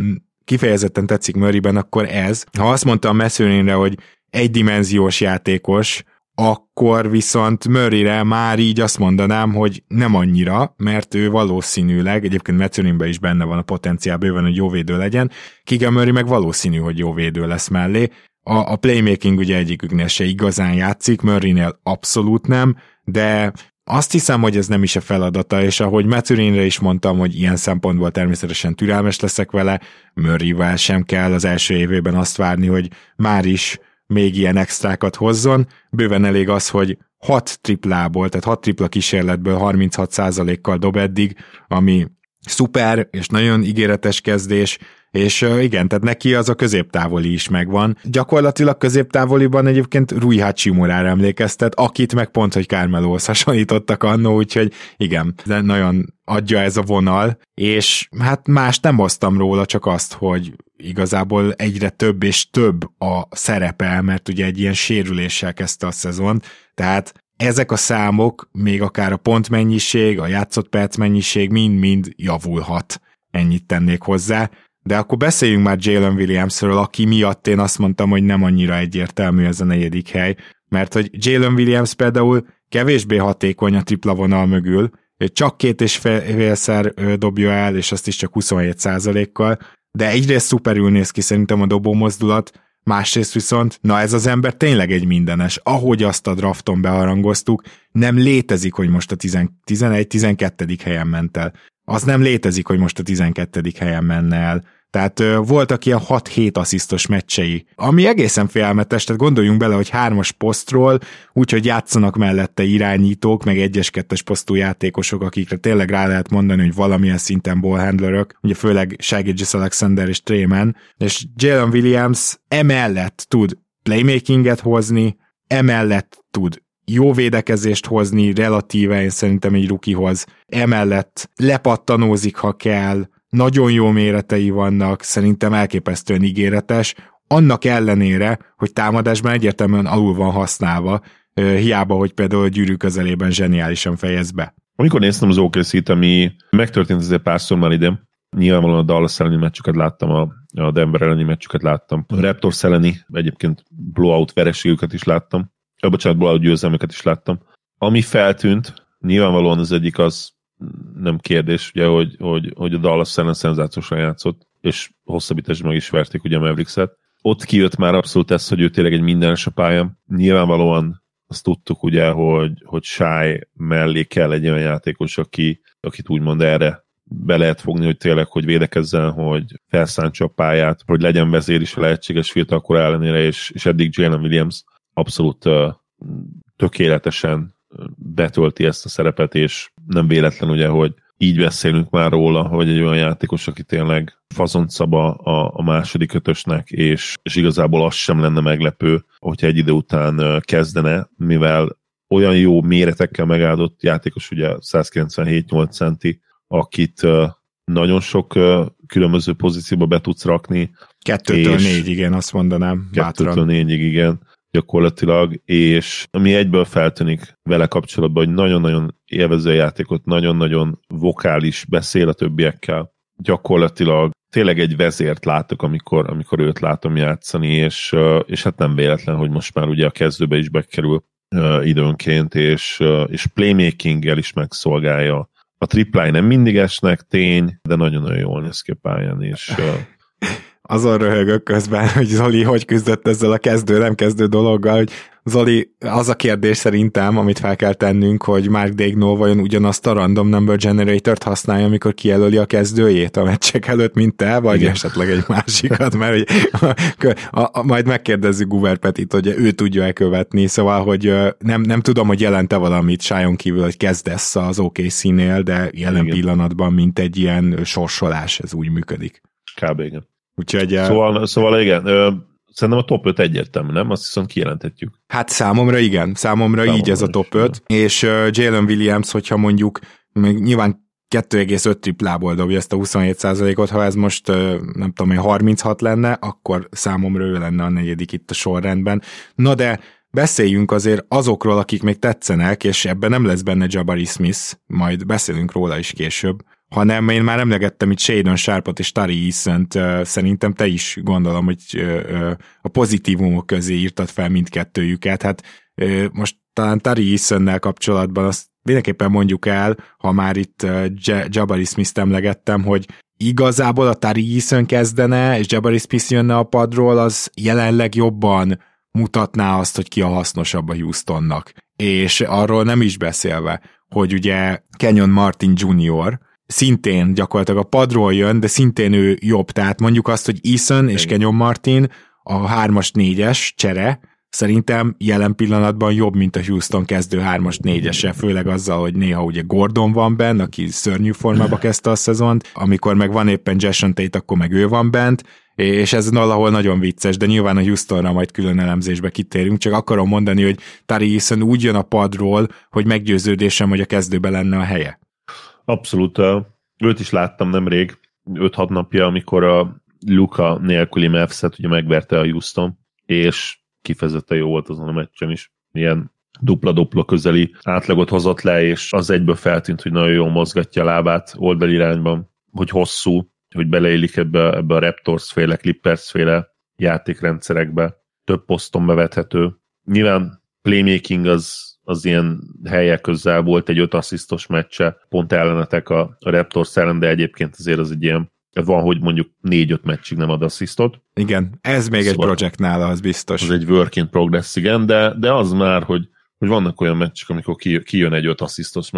A: kifejezetten tetszik Murrayben, akkor ez. Ha azt mondta a Messerénre, hogy egydimenziós játékos, akkor viszont Murrayre már így azt mondanám, hogy nem annyira, mert ő valószínűleg, egyébként Metzurinben is benne van a potenciál bőven, hogy jó védő legyen, Keegan Murray meg valószínű, hogy jó védő lesz mellé. A, a playmaking ugye egyiküknél se igazán játszik, Murraynél abszolút nem, de azt hiszem, hogy ez nem is a feladata, és ahogy Metzurinre is mondtam, hogy ilyen szempontból természetesen türelmes leszek vele, Murrayvel sem kell az első évében azt várni, hogy már is még ilyen extrákat hozzon. Bőven elég az, hogy 6 triplából, tehát 6 tripla kísérletből 36%-kal dob eddig, ami szuper, és nagyon ígéretes kezdés, és igen, tehát neki az a középtávoli is megvan. Gyakorlatilag középtávoliban egyébként Rui Hachimurára emlékeztet, akit meg pont, hogy Carmelohoz hasonlítottak annó, úgyhogy igen, de nagyon adja ez a vonal, és hát más nem hoztam róla, csak azt, hogy igazából egyre több és több a szerepe, mert ugye egy ilyen sérüléssel kezdte a szezon, tehát ezek a számok, még akár a pontmennyiség, a játszott perc mennyiség mind-mind javulhat. Ennyit tennék hozzá. De akkor beszéljünk már Jalen Williamsről, aki miatt én azt mondtam, hogy nem annyira egyértelmű ez a negyedik hely, mert hogy Jalen Williams például kevésbé hatékony a tripla vonal mögül, csak két és félszer dobja el, és azt is csak 27 kal de egyrészt szuperül néz ki szerintem a dobó mozdulat, másrészt viszont, na ez az ember tényleg egy mindenes. Ahogy azt a drafton beharangoztuk, nem létezik, hogy most a 11-12. helyen ment el. Az nem létezik, hogy most a 12. helyen menne el. Tehát voltak ilyen 6-7 asszisztos meccsei, ami egészen félelmetes, tehát gondoljunk bele, hogy hármas posztról, úgyhogy játszanak mellette irányítók, meg egyes-kettes posztú játékosok, akikre tényleg rá lehet mondani, hogy valamilyen szinten ballhandlerök, ugye főleg Shaggy Alexander és Trayman, és Jalen Williams emellett tud playmakinget hozni, emellett tud jó védekezést hozni, relatíve én szerintem egy rukihoz, emellett lepattanózik, ha kell, nagyon jó méretei vannak, szerintem elképesztően ígéretes, annak ellenére, hogy támadásban egyértelműen alul van használva, hiába, hogy például a gyűrű közelében zseniálisan fejez be.
B: Amikor néztem az okc ami megtörtént azért párszor már ide, nyilvánvalóan a Dallas elleni meccsüket láttam, a, Denver elleni meccsüket láttam, a Raptors elleni, egyébként blowout vereségüket is láttam, a bocsánat, blowout győzelmüket is láttam. Ami feltűnt, nyilvánvalóan az egyik az nem kérdés, ugye, hogy, hogy, hogy a Dallas ellen szenzációsan játszott, és hosszabbításban meg is verték ugye a Mavericks-et. Ott kijött már abszolút ez, hogy ő tényleg egy mindenes a pályán. Nyilvánvalóan azt tudtuk ugye, hogy, hogy Shy mellé kell egy olyan játékos, aki, akit úgymond erre be lehet fogni, hogy tényleg, hogy védekezzen, hogy felszántsa a pályát, hogy legyen vezér is a lehetséges fiatalkor ellenére, és, és eddig Jalen Williams abszolút uh, tökéletesen betölti ezt a szerepet, és nem véletlen ugye, hogy így beszélünk már róla, hogy egy olyan játékos, aki tényleg fazont szaba a, a második ötösnek, és, és igazából az sem lenne meglepő, hogyha egy idő után kezdene, mivel olyan jó méretekkel megáldott játékos, ugye 197-8 centi, akit nagyon sok különböző pozícióba be tudsz rakni.
A: Kettőtől négy, igen, azt mondanám.
B: Kettőtől négyig, igen gyakorlatilag, és ami egyből feltűnik vele kapcsolatban, hogy nagyon-nagyon élvező a játékot, nagyon-nagyon vokális, beszél a többiekkel. Gyakorlatilag tényleg egy vezért látok, amikor, amikor őt látom játszani, és, és hát nem véletlen, hogy most már ugye a kezdőbe is bekerül időnként, és, és playmaking-gel is megszolgálja. A tripláj nem mindig esnek, tény, de nagyon-nagyon jól néz ki a pályán, és
A: azon röhögök közben, hogy Zoli hogy küzdött ezzel a kezdő-nem kezdő dologgal, hogy Zoli, az a kérdés szerintem, amit fel kell tennünk, hogy Mark Degno vajon ugyanazt a random number generator-t használja, amikor kijelöli a kezdőjét a meccsek előtt, mint te, vagy Igen. esetleg egy másikat, mert hogy a, a, a, majd megkérdezzük Guver Petit, hogy ő tudja elkövetni, szóval, hogy nem, nem tudom, hogy jelente valamit Sájon kívül, hogy kezdesz az OKC-nél, de jelen Igen. pillanatban, mint egy ilyen sorsolás, ez úgy működik.
B: Kb. igen.
A: Úgyhogy...
B: Szóval, szóval igen, szerintem a top 5 egyértelmű, nem? Azt viszont kijelenthetjük.
A: Hát számomra igen, számomra, számomra így ez a top 5, és uh, Jalen Williams, hogyha mondjuk még nyilván 2,5 triplából dobja ezt a 27%-ot, ha ez most nem tudom, 36 lenne, akkor számomra ő lenne a negyedik itt a sorrendben. Na de beszéljünk azért azokról, akik még tetszenek, és ebben nem lesz benne Jabari Smith, majd beszélünk róla is később, hanem én már emlegettem itt Shadon Sharpot és Tari eason szerintem te is gondolom, hogy a pozitívumok közé írtad fel mindkettőjüket, hát most talán Tari eason kapcsolatban azt mindenképpen mondjuk el, ha már itt Jabari Smith-t emlegettem, hogy igazából a Tari Eason kezdene, és Jabari Smith jönne a padról, az jelenleg jobban mutatná azt, hogy ki a hasznosabb a Houstonnak. És arról nem is beszélve, hogy ugye Kenyon Martin Jr., szintén gyakorlatilag a padról jön, de szintén ő jobb. Tehát mondjuk azt, hogy Eason és Kenyon Martin a 3-as, 4-es csere, szerintem jelen pillanatban jobb, mint a Houston kezdő 3-as, 4-ese, főleg azzal, hogy néha ugye Gordon van bent, aki szörnyű formába kezdte a szezont, amikor meg van éppen Jason Tate, akkor meg ő van bent, és ez valahol nagyon vicces, de nyilván a Houstonra majd külön elemzésbe kitérünk, csak akarom mondani, hogy Tari Eason úgy jön a padról, hogy meggyőződésem, hogy a kezdőbe lenne a helye.
B: Abszolút. Őt is láttam nemrég, 5-6 napja, amikor a Luka nélküli Mavs-et ugye megverte a Houston, és kifejezetten jó volt azon a meccsen is. Ilyen dupla-dupla közeli átlagot hozott le, és az egyből feltűnt, hogy nagyon jól mozgatja a lábát oldalirányban, hogy hosszú, hogy beleillik ebbe, ebbe a Raptors féle, Clippers féle játékrendszerekbe, több poszton bevethető. Nyilván playmaking az, az ilyen helyek közel volt, egy öt asszisztos meccse, pont ellenetek a, a Raptors ellen, de egyébként azért az egy ilyen van, hogy mondjuk négy-öt meccsig nem ad asszisztot.
A: Igen, ez még szóval egy projekt nála, az biztos.
B: Ez egy work in progress, igen, de, de az már, hogy, hogy vannak olyan meccsek, amikor kijön egy öt asszisztos,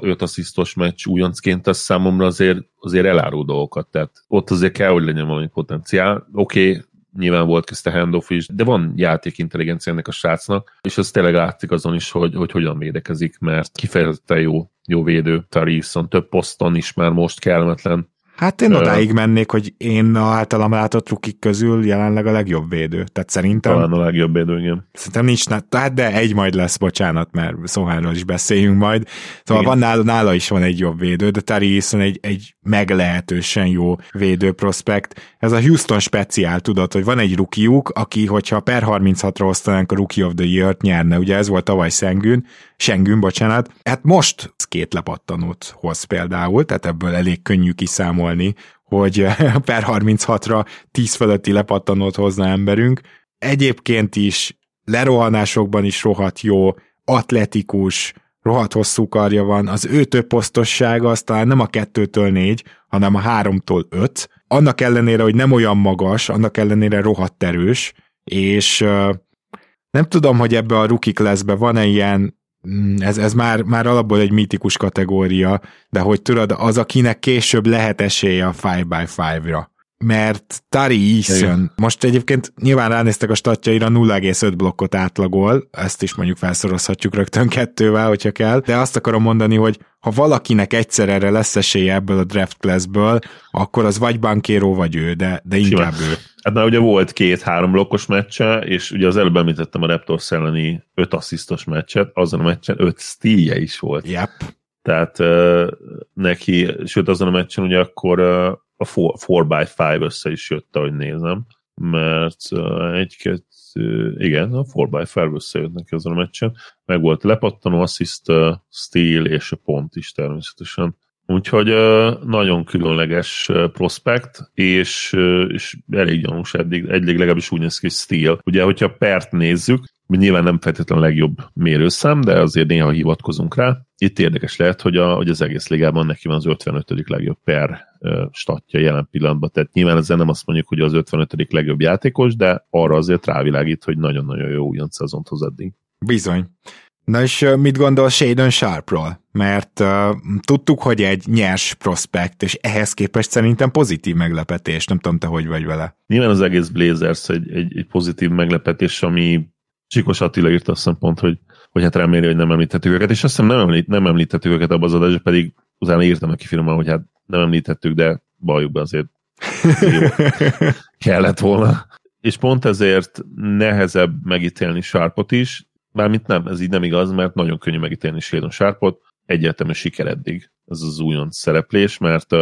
B: öt asszisztos meccs újoncként, ez számomra azért, azért elárul dolgokat, tehát ott azért kell, hogy legyen valami potenciál. Oké, okay, nyilván volt közt a handoff is, de van játékintelligencia ennek a srácnak, és ez tényleg látszik azon is, hogy, hogy hogyan védekezik, mert kifejezetten jó, jó védő. Tarifson több poszton is már most kellemetlen
A: Hát én odáig mennék, hogy én általam látott rukik közül jelenleg a legjobb védő. Tehát szerintem...
B: Talán a legjobb védő, igen.
A: Szerintem nincs, tehát de egy majd lesz, bocsánat, mert Szóhánról is beszéljünk majd. Szóval igen. van nála, nála is van egy jobb védő, de Terry Eason egy, egy meglehetősen jó védő prospekt. Ez a Houston speciál, tudod, hogy van egy rukiuk, aki, hogyha per 36-ra osztanánk a Rookie of the Year-t nyerne, ugye ez volt tavaly Szengün, Sengün, bocsánat. Hát most két lepattanót hoz például, tehát ebből elég könnyű kiszámolni, hogy per 36-ra 10 fölötti lepattanót hozna emberünk. Egyébként is lerohanásokban is rohadt jó, atletikus, rohadt hosszú karja van, az ő több posztossága az talán nem a kettőtől négy, hanem a háromtól öt, annak ellenére, hogy nem olyan magas, annak ellenére rohadt erős, és nem tudom, hogy ebbe a rookie classbe van-e ilyen ez, ez már, már alapból egy mítikus kategória, de hogy tudod, az, akinek később lehet esélye a 5x5-ra. Mert Tari Eason, most egyébként nyilván ránéztek a statjaira, 0,5 blokkot átlagol, ezt is mondjuk felszorozhatjuk rögtön kettővel, hogyha kell, de azt akarom mondani, hogy ha valakinek egyszer erre lesz esélye ebből a draft classből, akkor az vagy Bankéró, vagy ő, de, de inkább Simán. ő.
B: Hát már ugye volt két-három blokkos meccse, és ugye az előbb említettem a Raptors elleni öt asszisztos meccset, azon a meccsen öt stílje is volt.
A: Yep.
B: Tehát uh, neki, sőt azon a meccsen ugye akkor uh, a 4x5 össze is jött, ahogy nézem, mert egy-kettő, igen, a 4x5 összejött neki azon a meccsen, meg volt lepattanó, assziszt, uh, steal és a pont is természetesen. Úgyhogy nagyon különleges prospekt, és, és elég gyanús eddig, eddig legalábbis úgy néz ki, hogy Steel. Ugye, hogyha pert nézzük, nyilván nem feltétlenül a legjobb mérőszám, de azért néha hivatkozunk rá. Itt érdekes lehet, hogy, a, hogy az egész ligában neki van az 55. legjobb per statja jelen pillanatban. Tehát nyilván ezzel nem azt mondjuk, hogy az 55. legjobb játékos, de arra azért rávilágít, hogy nagyon-nagyon jó újonc szezont hoz eddig.
A: Bizony. Na és mit gondol Shadon Sharpról? Mert uh, tudtuk, hogy egy nyers prospekt, és ehhez képest szerintem pozitív meglepetés. Nem tudom, te hogy vagy vele.
B: Nyilván az egész Blazers egy, egy, egy pozitív meglepetés, ami Csikos Attila írt azt pont, hogy, hogy hát reméli, hogy nem említettük őket, és azt hiszem nem, említ, nem említettük őket abban az adásban, pedig utána írtam neki firmán, hogy hát nem említettük, de bajukban azért kellett volna. és pont ezért nehezebb megítélni Sharpot is, mármint nem, ez így nem igaz, mert nagyon könnyű megítélni Sheldon Sharpot, egyértelmű siker eddig ez az újonc szereplés, mert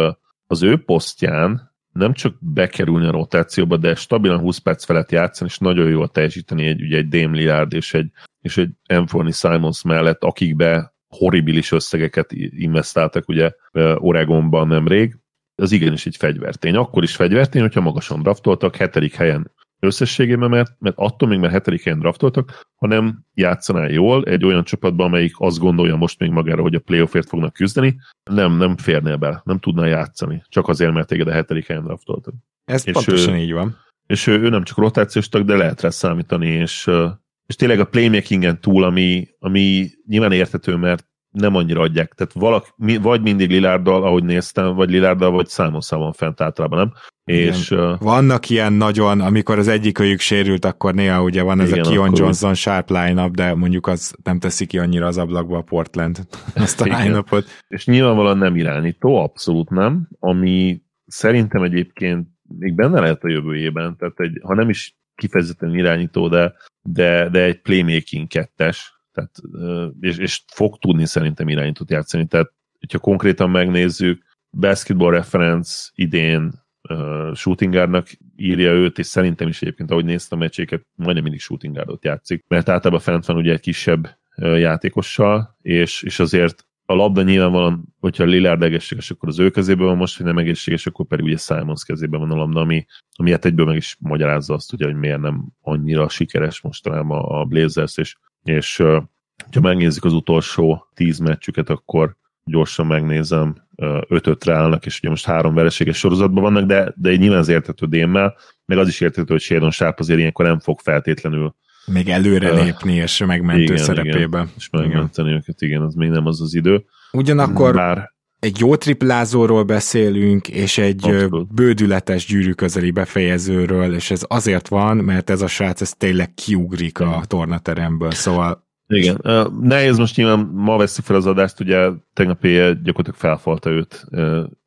B: az ő posztján nem csak bekerülni a rotációba, de stabilan 20 perc felett játszani, és nagyon jól teljesíteni egy, ugye egy Dame Lillard és egy, és egy Anthony Simons mellett, akikbe horribilis összegeket investáltak ugye Oregonban nemrég, az igenis egy fegyvertény. Akkor is fegyvertény, hogyha magasan draftoltak, hetedik helyen összességében, mert, mert attól még, mert hetedik helyen draftoltak, hanem játszanál jól egy olyan csapatban, amelyik azt gondolja most még magára, hogy a playoffért fognak küzdeni, nem, nem férnél bele, nem tudná játszani, csak azért, mert téged a hetedik helyen draftoltak.
A: Ez és pontosan ő, így van.
B: És ő, ő nem csak rotációs tag, de lehet rá számítani, és, és tényleg a playmakingen túl, ami, ami nyilván értető, mert nem annyira adják. Tehát valak, vagy mindig Lilárdal, ahogy néztem, vagy Lilárdal, vagy számon számon fent általában, nem?
A: És, igen. Vannak ilyen nagyon, amikor az egyik őjük sérült, akkor néha ugye van ez igen, a Kion Johnson sharp line de mondjuk az nem teszi ki annyira az ablakba a Portland azt a line
B: És nyilvánvalóan nem irányító, abszolút nem, ami szerintem egyébként még benne lehet a jövőjében, tehát egy, ha nem is kifejezetten irányító, de, de, de egy playmaking kettes, tehát, és, és fog tudni szerintem irányítót játszani, tehát hogyha konkrétan megnézzük, basketball reference idén uh, shooting guardnak írja őt, és szerintem is egyébként, ahogy néztem a meccséket, majdnem mindig shooting guardot játszik, mert általában fent van ugye egy kisebb játékossal, és, és azért a labda nyilvánvalóan, hogyha Lillard egészséges, akkor az ő kezében van most, hogy nem egészséges, akkor pedig ugye Simons kezében van a labda, ami, ami hát egyből meg is magyarázza azt, ugye, hogy miért nem annyira sikeres mostanában a Blazers, és, és ha megnézzük az utolsó tíz meccsüket, akkor gyorsan megnézem, 5-5-re állnak, és ugye most három vereséges sorozatban vannak, de, de nyilván az értető démmel, meg az is értető, hogy Shadon Sharp azért ilyenkor nem fog feltétlenül
A: még előre uh, lépni, és megmentő igen, szerepébe. Igen,
B: és megmenteni igen. őket, igen, az még nem az az idő.
A: Ugyanakkor Bár... egy jó triplázóról beszélünk, és egy Abszolút. bődületes gyűrű közeli befejezőről, és ez azért van, mert ez a srác, ez tényleg kiugrik a tornateremből, szóval
B: igen, nehéz most nyilván ma veszik fel az adást, ugye tegnap éjjel gyakorlatilag felfalta őt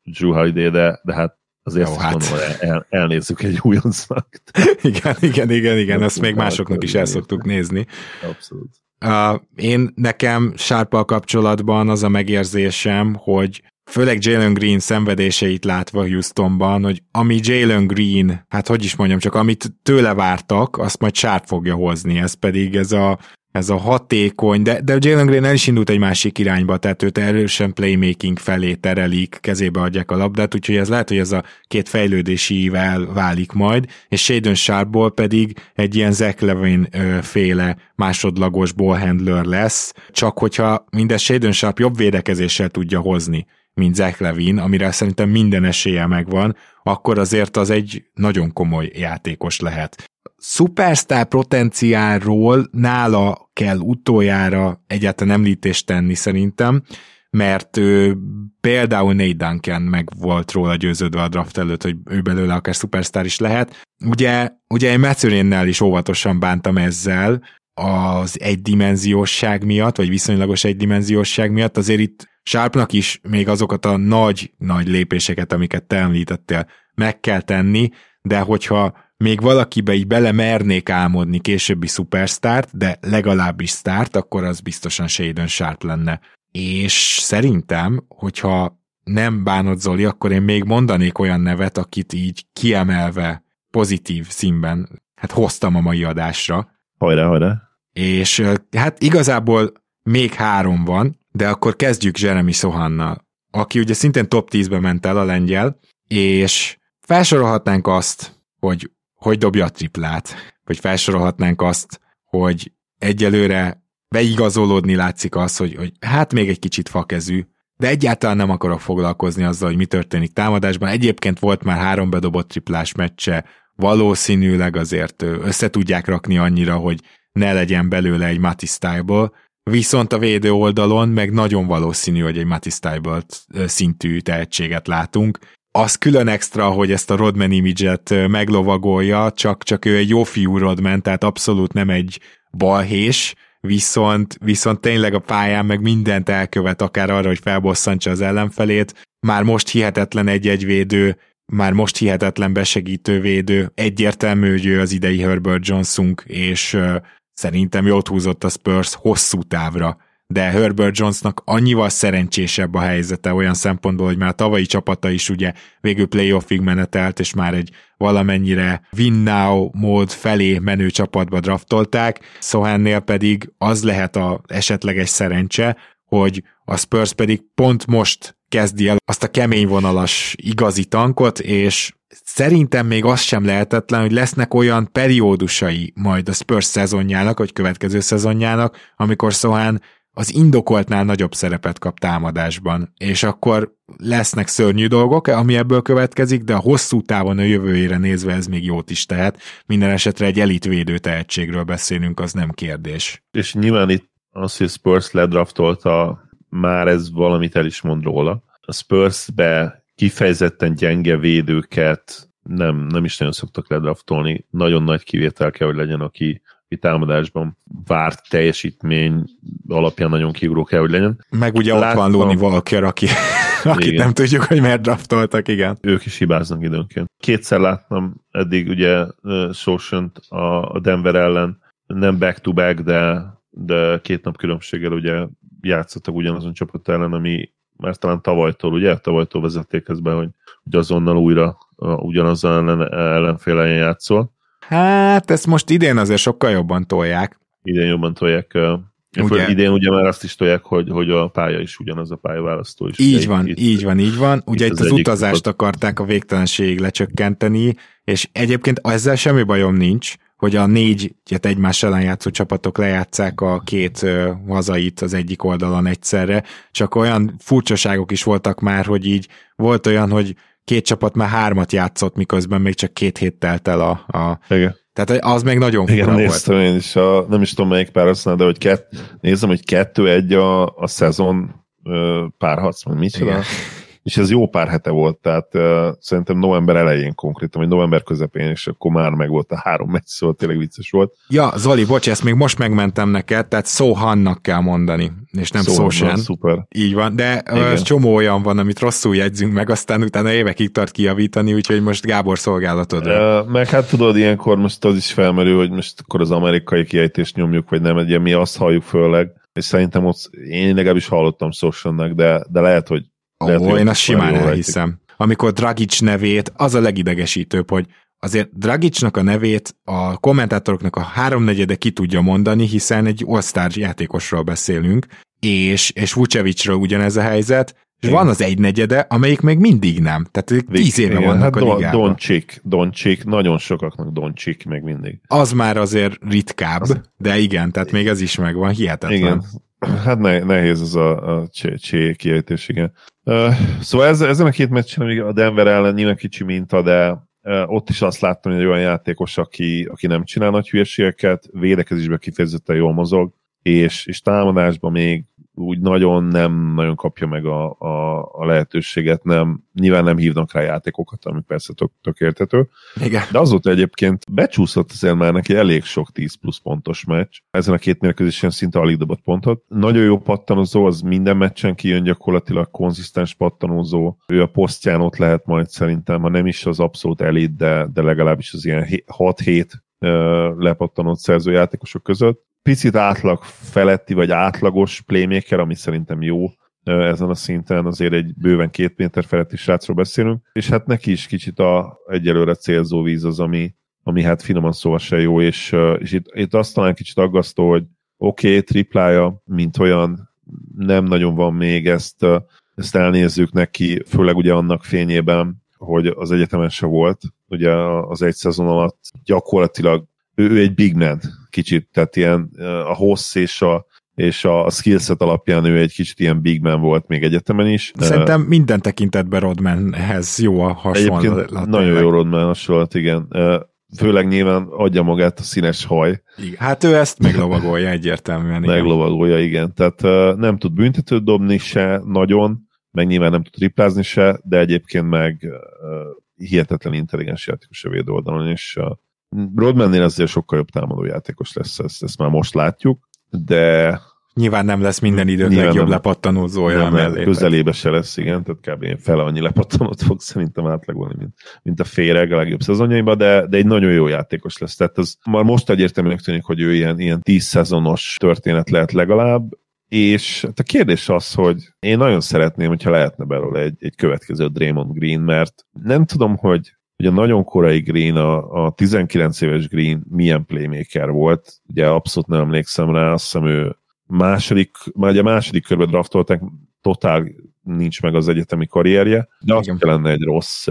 B: Drew Holiday, de, de hát azért Jó, hát. mondom, el, elnézzük egy újoncnak.
A: igen, igen, igen, igen, ezt még másoknak is el szoktuk nézni.
B: Abszolút.
A: Uh, én nekem sárpal kapcsolatban az a megérzésem, hogy főleg Jalen Green szenvedéseit látva Houstonban, hogy ami Jalen Green, hát hogy is mondjam, csak amit tőle vártak, azt majd Sharp fogja hozni, ez pedig ez a ez a hatékony, de, de Jalen Green el is indult egy másik irányba, tehát őt erősen playmaking felé terelik, kezébe adják a labdát, úgyhogy ez lehet, hogy ez a két fejlődési ível válik majd, és Shadon Sharpból pedig egy ilyen Zach Levin féle másodlagos ballhandler lesz, csak hogyha mindez Shadon Sharp jobb védekezéssel tudja hozni, mint Zach Levin, amire szerintem minden esélye megvan, akkor azért az egy nagyon komoly játékos lehet szupersztár potenciálról nála kell utoljára egyáltalán említést tenni szerintem, mert ő, például Nate Duncan meg volt róla győződve a draft előtt, hogy ő belőle akár szupersztár is lehet. Ugye, ugye én Metzurénnel is óvatosan bántam ezzel, az egydimenziósság miatt, vagy viszonylagos egydimenziósság miatt, azért itt Sharpnak is még azokat a nagy-nagy lépéseket, amiket te említettél, meg kell tenni, de hogyha még valakibe így bele mernék álmodni későbbi szupersztárt, de legalábbis sztárt, akkor az biztosan Shadon Sharp lenne. És szerintem, hogyha nem bánod Zoli, akkor én még mondanék olyan nevet, akit így kiemelve pozitív színben hát hoztam a mai adásra.
B: Hajrá, hajrá.
A: És hát igazából még három van, de akkor kezdjük Jeremy Sohannal, aki ugye szintén top 10-be ment el a lengyel, és felsorolhatnánk azt, hogy hogy dobja a triplát, vagy felsorolhatnánk azt, hogy egyelőre beigazolódni látszik az, hogy, hogy hát még egy kicsit fakezű, de egyáltalán nem akarok foglalkozni azzal, hogy mi történik támadásban. Egyébként volt már három bedobott triplás meccse, valószínűleg azért össze tudják rakni annyira, hogy ne legyen belőle egy Mati style viszont a védő oldalon meg nagyon valószínű, hogy egy Mati style szintű tehetséget látunk, az külön extra, hogy ezt a Rodman image-et meglovagolja, csak, csak ő egy jó fiú Rodman, tehát abszolút nem egy balhés, viszont, viszont tényleg a pályán meg mindent elkövet, akár arra, hogy felbosszantsa az ellenfelét. Már most hihetetlen egy-egy védő, már most hihetetlen besegítő védő, egyértelmű, hogy ő az idei Herbert Johnsunk, és uh, szerintem jót húzott a Spurs hosszú távra de Herbert Jonesnak annyival szerencsésebb a helyzete olyan szempontból, hogy már a tavalyi csapata is ugye végül playoffig menetelt, és már egy valamennyire win now mód felé menő csapatba draftolták, Sohannél pedig az lehet a esetleges szerencse, hogy a Spurs pedig pont most kezdi el azt a kemény vonalas igazi tankot, és szerintem még az sem lehetetlen, hogy lesznek olyan periódusai majd a Spurs szezonjának, vagy következő szezonjának, amikor Sohan az indokoltnál nagyobb szerepet kap támadásban, és akkor lesznek szörnyű dolgok, ami ebből következik, de a hosszú távon a jövőjére nézve ez még jót is tehet. Minden esetre egy elitvédő tehetségről beszélünk, az nem kérdés.
B: És nyilván itt az, hogy Spurs ledraftolta, már ez valamit el is mond róla. A Spursbe kifejezetten gyenge védőket nem, nem is nagyon szoktak ledraftolni. Nagyon nagy kivétel kell, hogy legyen, aki támadásban várt teljesítmény alapján nagyon kiugró kell, hogy legyen.
A: Meg ugye Láttam, ott van Looney Walker, aki, akit nem tudjuk, hogy miért draftoltak, igen.
B: Ők is hibáznak időnként. Kétszer láttam eddig ugye uh, a Denver ellen, nem back-to-back, de, de két nap különbséggel ugye játszottak ugyanazon csapat ellen, ami már talán tavalytól, ugye? Tavalytól vezették ezt be, hogy, hogy azonnal újra uh, ugyanazzal ellen, ellenfélen játszol.
A: Hát ezt most idén azért sokkal jobban tolják.
B: Idén jobban tolják. Ugye? Idén ugye már azt is tolják, hogy, hogy a pálya is ugyanaz a pályaválasztó is.
A: Így van, itt, így van, így van. Ugye itt, itt az, az utazást csapat. akarták a végtelenségig lecsökkenteni, és egyébként ezzel semmi bajom nincs, hogy a négy egymás ellen játszó csapatok lejátszák a két uh, hazait az egyik oldalon egyszerre, csak olyan furcsaságok is voltak már, hogy így volt olyan, hogy két csapat már hármat játszott, miközben még csak két hét telt el a... a...
B: Igen.
A: Tehát az még nagyon
B: Igen, fura néztem volt. én is, a, nem is tudom melyik pár használ, de hogy kett, nézem, hogy kettő-egy a, a szezon párharc, vagy micsoda. Igen és ez jó pár hete volt, tehát uh, szerintem november elején konkrétan, vagy november közepén, és akkor már meg volt a három meccs, szóval tényleg vicces volt.
A: Ja, Zoli, bocs, ezt még most megmentem neked, tehát Szóhannak kell mondani, és nem Szósen.
B: Szuper.
A: Így van, de Igen. csomó olyan van, amit rosszul jegyzünk meg, aztán utána évekig tart kijavítani, úgyhogy most Gábor szolgálatod.
B: Uh, meg hát tudod, ilyenkor most az is felmerül, hogy most akkor az amerikai kiejtést nyomjuk, vagy nem, ugye mi azt halljuk főleg, és szerintem ott én legalábbis hallottam Szósennek, de, de lehet, hogy
A: Ó, én azt simán elhiszem. Rejtik. Amikor Dragic nevét, az a legidegesítőbb, hogy azért Dragicnak a nevét a kommentátoroknak a háromnegyede ki tudja mondani, hiszen egy all játékosról beszélünk, és, és Vucevicről ugyanez a helyzet, és van az egynegyede, amelyik még mindig nem. Tehát tíz éve igen, vannak hát a ligában.
B: Doncsik, Doncsik, nagyon sokaknak Doncsik még mindig.
A: Az már azért ritkább, az... de igen, tehát még ez is megvan, hihetetlen. Igen,
B: Hát ne, nehéz az a, a csé kiejtés, igen. Uh, szóval ez, ezen a két meccsen még a Denver ellen nyilván kicsi minta, de uh, ott is azt láttam, hogy egy olyan játékos, aki, aki nem csinál nagy hülyeségeket, védekezésben kifejezetten jól mozog, és, és támadásban még úgy nagyon nem nagyon kapja meg a, a, a lehetőséget, nem, nyilván nem hívnak rá játékokat, ami persze tök, tök értető.
A: Igen.
B: De azóta egyébként becsúszott azért már neki elég sok 10 plusz pontos meccs. Ezen a két mérkőzésen szinte alig dobott pontot. Nagyon jó pattanozó, az minden meccsen kijön gyakorlatilag konzisztens pattanozó. Ő a posztján ott lehet majd szerintem, ha nem is az abszolút elit, de, de legalábbis az ilyen 6-7 lepattanott szerzőjátékosok között picit átlag feletti, vagy átlagos playmaker, ami szerintem jó ezen a szinten, azért egy bőven két méter feletti srácról beszélünk, és hát neki is kicsit a egyelőre célzó víz az, ami, ami hát finoman szóval se jó, és, és itt, itt azt talán kicsit aggasztó, hogy oké, okay, triplája, mint olyan, nem nagyon van még ezt, ezt elnézzük neki, főleg ugye annak fényében, hogy az egyetemen se volt, ugye az egy szezon alatt gyakorlatilag ő, ő egy big man kicsit, tehát ilyen a hossz és a, és a skillset alapján ő egy kicsit ilyen big man volt még egyetemen is.
A: Szerintem minden tekintetben Rodmanhez jó a hasonlat.
B: Nagyon jó Rodman hasonlat, igen. Főleg nyilván adja magát a színes haj.
A: Igen. Hát ő ezt meglovagolja egyértelműen.
B: Igen. Meglovagolja, igen. Tehát nem tud büntetőt dobni se nagyon, meg nyilván nem tud triplázni se, de egyébként meg hihetetlen intelligens játékos a védő oldalon, és Rodmannél azért sokkal jobb támadó játékos lesz, ezt, ezt már most látjuk, de
A: Nyilván nem lesz minden idők Nyilván legjobb nem, lepattanózója nem,
B: mellé. Közelébe se lesz, igen, tehát kb. fele annyi lepattanót fog szerintem átlagolni, mint, mint a féreg a legjobb szezonjaiban, de, de egy nagyon jó játékos lesz. Tehát az már most egyértelműnek tűnik, hogy ő ilyen, ilyen tíz szezonos történet lehet legalább, és hát a kérdés az, hogy én nagyon szeretném, hogyha lehetne belőle egy, egy következő Draymond Green, mert nem tudom, hogy Ugye a nagyon korai Green, a, a 19 éves Green milyen playmaker volt, ugye abszolút nem emlékszem rá, azt hiszem ő második, már ugye a második körben draftolták, totál nincs meg az egyetemi karrierje, de azt lenne egy rossz,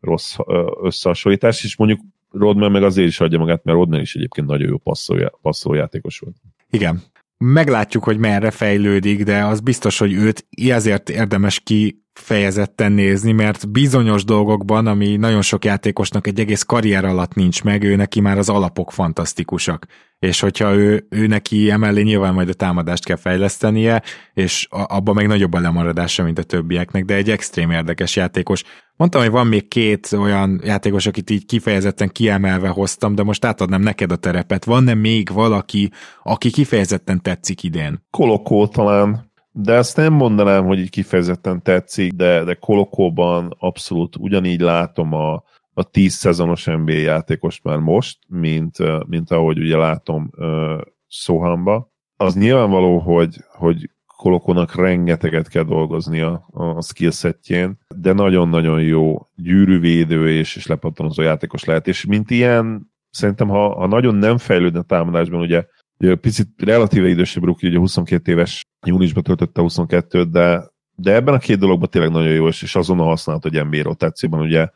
B: rossz eh, összehasonlítás, és mondjuk Rodman meg azért is adja magát, mert Rodman is egyébként nagyon jó passzolja, passzoljátékos volt.
A: Igen. Meglátjuk, hogy merre fejlődik, de az biztos, hogy őt ezért érdemes ki fejezetten nézni, mert bizonyos dolgokban, ami nagyon sok játékosnak egy egész karrier alatt nincs meg, ő neki már az alapok fantasztikusak. És hogyha ő, ő neki emellé nyilván majd a támadást kell fejlesztenie, és abban meg nagyobb a lemaradása, mint a többieknek, de egy extrém érdekes játékos. Mondtam, hogy van még két olyan játékos, akit így kifejezetten kiemelve hoztam, de most átadnám neked a terepet. Van-e még valaki, aki kifejezetten tetszik idén?
B: Kolokó talán, de ezt nem mondanám, hogy így kifejezetten tetszik, de, de Kolokóban abszolút ugyanígy látom a, a 10 szezonos NBA játékost már most, mint, mint ahogy ugye látom uh, Sohamba. Az nyilvánvaló, hogy, hogy Kolokónak rengeteget kell dolgoznia a skillsetjén, de nagyon-nagyon jó gyűrűvédő és, és lepattanozó játékos lehet, és mint ilyen, szerintem ha, ha nagyon nem fejlődne a támadásban, ugye Ugye picit relatíve idősebb rookie, ugye 22 éves, júniusban töltötte 22-t, de, de ebben a két dologban tényleg nagyon jó, és, és azonnal használt, hogy NBA rotációban. Ugye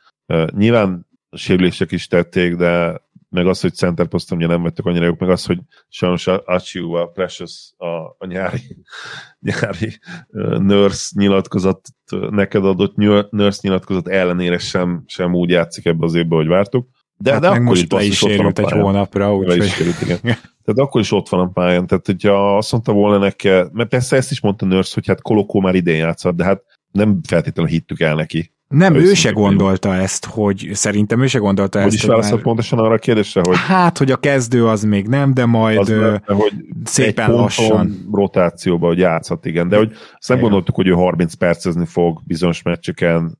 B: nyilván sérülések is tették, de meg az, hogy center poszton ugye nem vettek annyira jók, meg az, hogy sajnos Achiu, a Precious, a, a nyári, nyári nurse nyilatkozat, neked adott nurse nyilatkozat ellenére sem, sem úgy játszik ebbe az évbe, hogy vártuk.
A: De, hát de akkor most is, is sérült egy hónapra, úgyhogy...
B: Tehát akkor is ott van a pályán. Tehát, hogyha azt mondta volna neki, mert persze ezt is mondta Nurse, hogy hát Kolokó már idén játszott, de hát nem feltétlenül hittük el neki.
A: Nem, ő se gondolta ezt, hogy szerintem ő se gondolta
B: hogy
A: ezt.
B: Hogy is válaszolt már... pontosan arra a kérdésre, hogy...
A: Hát, hogy a kezdő az még nem, de majd az mert, hogy szépen lassan.
B: rotációba, hogy játszhat, igen. De hogy azt nem gondoltuk, hogy ő 30 percezni fog bizonyos meccseken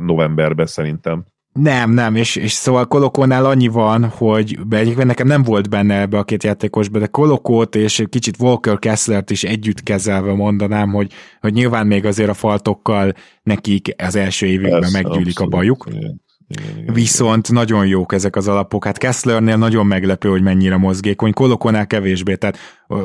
B: novemberben szerintem.
A: Nem, nem, és, és szóval Kolokónál annyi van, hogy egyébként nekem nem volt benne ebbe a két játékosba, de Kolokót és kicsit Walker Kesslert is együtt kezelve mondanám, hogy, hogy nyilván még azért a faltokkal nekik az első évükben meggyűlik abszolút, a bajuk. Igen. Igen, igen, Viszont igen. nagyon jók ezek az alapok. Hát Kesslernél nagyon meglepő, hogy mennyire mozgékony, Kolokónál kevésbé. Tehát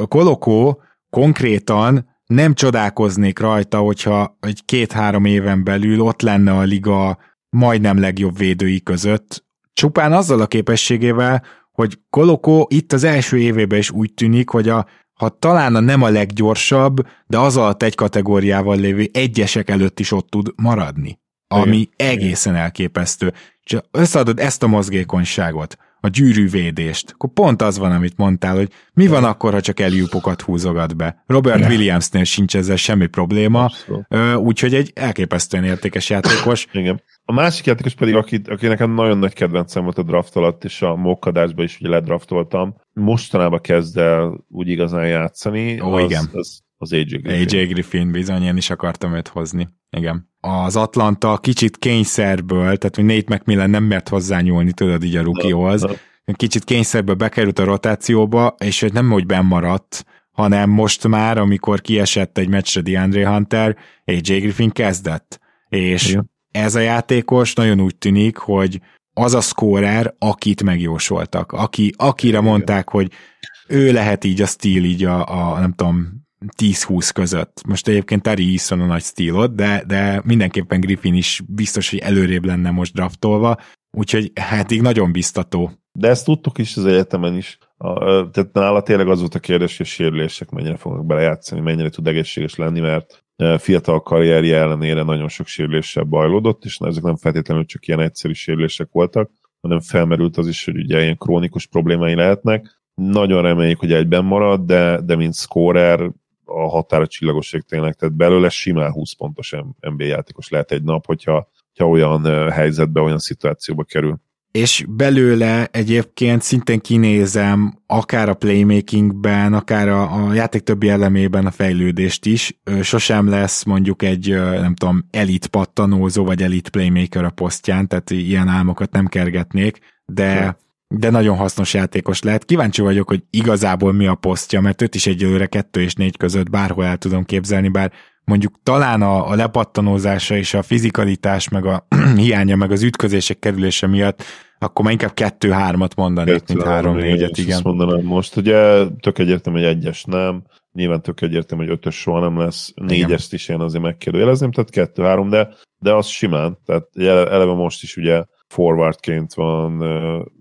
A: Kolokó konkrétan nem csodálkoznék rajta, hogyha egy két-három éven belül ott lenne a liga majdnem legjobb védői között, csupán azzal a képességével, hogy Kolokó itt az első évében is úgy tűnik, hogy a, ha talán a nem a leggyorsabb, de az alatt egy kategóriával lévő egyesek előtt is ott tud maradni. Ami Igen. egészen elképesztő. Csak összeadod ezt a mozgékonyságot, a gyűrűvédést, akkor pont az van, amit mondtál, hogy mi van akkor, ha csak eljúpokat húzogat be. Robert ne. Williamsnél sincs ezzel semmi probléma, úgyhogy egy elképesztően értékes játékos.
B: Igen. A másik játékos pedig, aki, aki nekem nagyon nagy kedvencem volt a draft alatt, és a mokkadásban is ugye ledraftoltam, mostanában kezd el úgy igazán játszani.
A: Ó, az, igen.
B: Az, az AJ Griffin.
A: AJ Griffin, bizony, én is akartam őt hozni. Igen. Az Atlanta kicsit kényszerből, tehát hogy Nate McMillan nem mert hozzányúlni, tudod, így a rukihoz. Kicsit kényszerből bekerült a rotációba, és hogy nem hogy maradt, hanem most már, amikor kiesett egy meccsre DeAndre Hunter, AJ Griffin kezdett. És Igen. ez a játékos nagyon úgy tűnik, hogy az a scorer, akit megjósoltak, aki, akire mondták, hogy ő lehet így a stíl, így a, a nem tudom, 10-20 között. Most egyébként Terry Eason a nagy stílot, de, de mindenképpen Griffin is biztos, hogy előrébb lenne most draftolva, úgyhogy hát így nagyon biztató.
B: De ezt tudtuk is az egyetemen is. A, tehát nála tényleg az volt a kérdés, hogy a sérülések mennyire fognak belejátszani, mennyire tud egészséges lenni, mert fiatal karrierje ellenére nagyon sok sérüléssel bajlódott, és ezek nem feltétlenül csak ilyen egyszerű sérülések voltak, hanem felmerült az is, hogy ugye ilyen krónikus problémái lehetnek. Nagyon reméljük, hogy egyben marad, de, de mint scorer a határa csillagosság tényleg, tehát belőle simán 20 pontos NBA játékos lehet egy nap, hogyha, hogyha olyan helyzetbe, olyan szituációba kerül.
A: és belőle egyébként szintén kinézem akár a playmakingben, akár a, a játék többi elemében a fejlődést is. Sosem lesz mondjuk egy, nem tudom, elit pattanózó, vagy elit playmaker a posztján, tehát ilyen álmokat nem kergetnék, de de nagyon hasznos játékos lehet. Kíváncsi vagyok, hogy igazából mi a posztja, mert őt is egyelőre kettő és négy között bárhol el tudom képzelni, bár mondjuk talán a, a lepattanózása és a fizikalitás, meg a hiánya, meg az ütközések kerülése miatt, akkor már inkább kettő-hármat mondanék, mint három-négyet, igen. Azt
B: mondanám most, ugye tök egyértelmű, hogy egyes nem, nyilván tök egyértelmű, hogy ötös soha nem lesz, négyest is én azért megkérdőjelezném, tehát kettő-három, de, de az simán, tehát eleve most is ugye forwardként van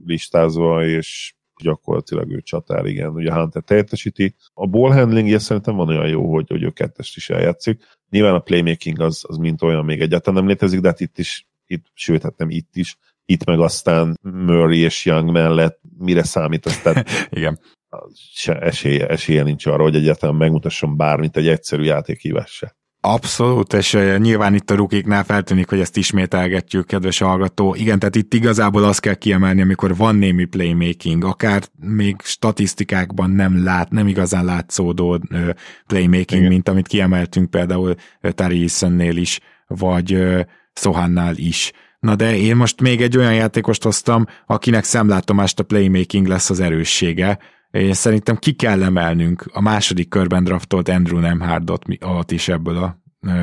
B: listázva, és gyakorlatilag ő csatár, igen, ugye Hunter teljesíti. A ball handling szerintem van olyan jó, hogy, hogy ő kettest is eljátszik. Nyilván a playmaking az, az mint olyan még egyáltalán nem létezik, de hát itt is, itt, sőt, hát nem itt is, itt meg aztán Murray és Young mellett mire számít, aztán
A: igen.
B: Se esélye, esélye nincs arra, hogy egyáltalán megmutasson bármit egy egyszerű játékhívás se.
A: Abszolút, és nyilván itt a rukiknál feltűnik, hogy ezt ismételgetjük, kedves hallgató. Igen, tehát itt igazából azt kell kiemelni, amikor van némi playmaking, akár még statisztikákban nem lát, nem igazán látszódó playmaking, Igen. mint amit kiemeltünk például Tari Easonnél is, vagy Sohannál is. Na de én most még egy olyan játékost hoztam, akinek szemlátomást a playmaking lesz az erőssége, én szerintem ki kell emelnünk a második körben draftolt Andrew Nemhardot is ebből a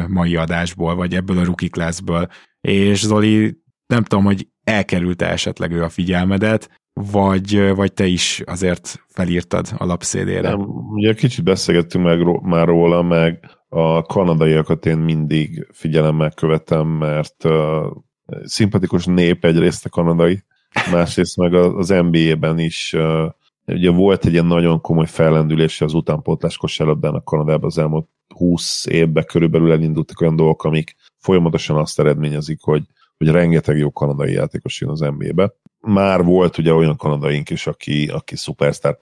A: mai adásból, vagy ebből a rookie classből. És Zoli, nem tudom, hogy elkerülte esetleg ő a figyelmedet, vagy, vagy te is azért felírtad a lapszélére? Nem,
B: ugye kicsit beszélgettünk meg, már róla, meg a kanadaiakat én mindig figyelemmel követem, mert uh, szimpatikus nép egyrészt a kanadai, másrészt meg az NBA-ben is uh, Ugye volt egy ilyen nagyon komoly fellendülés az utánpótlás kosárlabdának Kanadában az elmúlt 20 évben körülbelül elindultak olyan dolgok, amik folyamatosan azt eredményezik, hogy, hogy rengeteg jó kanadai játékos jön az NBA-be. Már volt ugye olyan kanadaink is, aki, aki szupersztár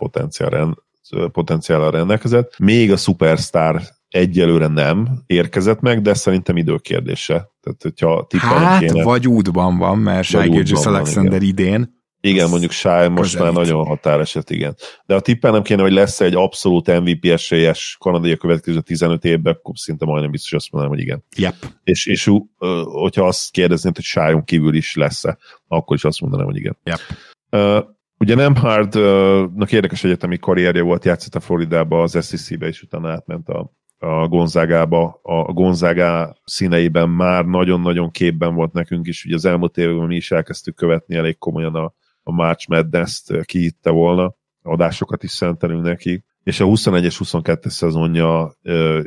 B: potenciállal rendelkezett. Még a szupersztár egyelőre nem érkezett meg, de szerintem időkérdése. Tehát, hogyha
A: hát, kéne, vagy útban van, mert Shai Alexander igen. idén
B: igen, mondjuk Shy most már nagyon határeset, igen. De a tippelnem kéne, hogy lesz egy abszolút MVP esélyes kanadai a következő 15 évben, akkor szinte majdnem biztos azt mondanám, hogy igen.
A: Yep.
B: És, és hogyha azt kérdeznéd, hogy shy kívül is lesz-e, akkor is azt mondanám, hogy igen.
A: Yep.
B: Uh, ugye nem Hardnak érdekes egyetemi karrierje volt, játszott a Floridába, az SEC-be, és utána átment a, a Gonzágába, a Gonzágá színeiben már nagyon-nagyon képben volt nekünk is, ugye az elmúlt években mi is elkezdtük követni elég komolyan a, a March Madness-t kihitte volna, adásokat is szentelünk neki, és a 21-es 22-es szezonja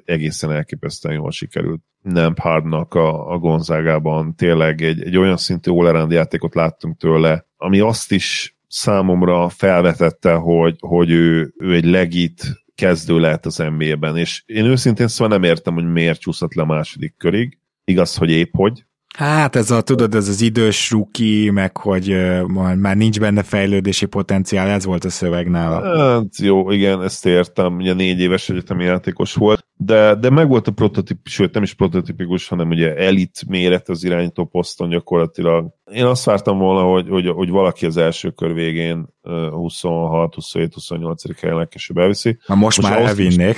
B: egészen elképesztően jól sikerült. Nem Hardnak a, a Gonzágában tényleg egy, egy olyan szintű all játékot láttunk tőle, ami azt is számomra felvetette, hogy, hogy ő, ő egy legit kezdő lehet az NBA-ben, és én őszintén szóval nem értem, hogy miért csúszott le a második körig. Igaz, hogy épp hogy,
A: Hát ez a, tudod, ez az idős ruki, meg hogy uh, már nincs benne fejlődési potenciál, ez volt a szöveg nála.
B: Hát jó, igen, ezt értem, ugye négy éves egyetemi játékos volt, de, de meg volt a prototípus, sőt nem is prototípikus, hanem ugye elit méret az irányító poszton gyakorlatilag. Én azt vártam volna, hogy, hogy, hogy valaki az első kör végén 26, 27, 28. helyen legkésőbb elviszi.
A: Na most, most már elvinnék.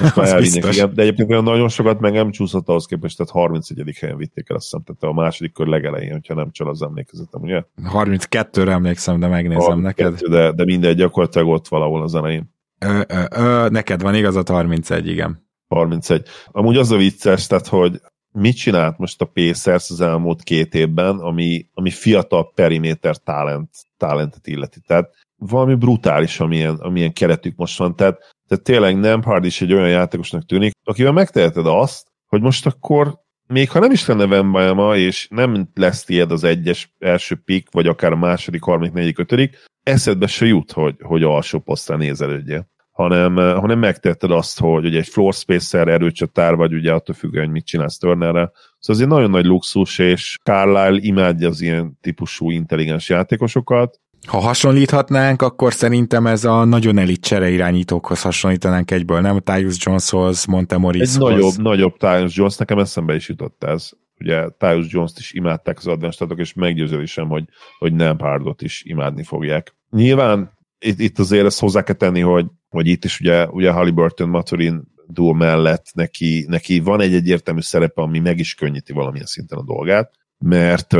B: Most már elvinnék, igen. De egyébként olyan nagyon sokat meg nem csúszott ahhoz képest, tehát 31. helyen vitték el, azt hiszem, tehát a második kör legelején, hogyha nem csal az emlékezetem, ugye?
A: 32-re emlékszem, de megnézem 32, neked.
B: De, de mindegy, gyakorlatilag ott valahol az elején.
A: Ö, ö, ö, neked van igazat 31, igen.
B: 31. Amúgy az a vicces, tehát, hogy mit csinált most a Pacers az elmúlt két évben, ami, ami fiatal periméter talent, talentet illeti. Tehát valami brutális, amilyen, amilyen keretük most van. Tehát, tehát tényleg nem Hard is egy olyan játékosnak tűnik, akivel megteheted azt, hogy most akkor még ha nem is lenne Vembajama, és nem lesz tiéd az egyes első pick, vagy akár a második, harmadik, negyedik, ötödik, eszedbe se jut, hogy, hogy alsó posztra nézelődjél hanem, eh, hanem megtetted azt, hogy ugye egy floor spacer erőcsatár vagy, ugye attól függően, hogy mit csinálsz Turnerre. Szóval ez egy nagyon nagy luxus, és Carlisle imádja az ilyen típusú intelligens játékosokat,
A: ha hasonlíthatnánk, akkor szerintem ez a nagyon elit csere irányítókhoz hasonlítanánk egyből, nem? Tyus Joneshoz, Montemorishoz.
B: Egy nagyobb, nagyobb Tyus Jones, nekem eszembe is jutott ez ugye Tyus Jones-t is imádták az advenstatok, és meggyőződésem, hogy, hogy nem Pardot is imádni fogják. Nyilván itt, itt azért ezt hozzá kell tenni, hogy, hogy itt is ugye, ugye Halliburton, Maturin duo mellett neki, neki van egy egyértelmű szerepe, ami meg is könnyíti valamilyen szinten a dolgát, mert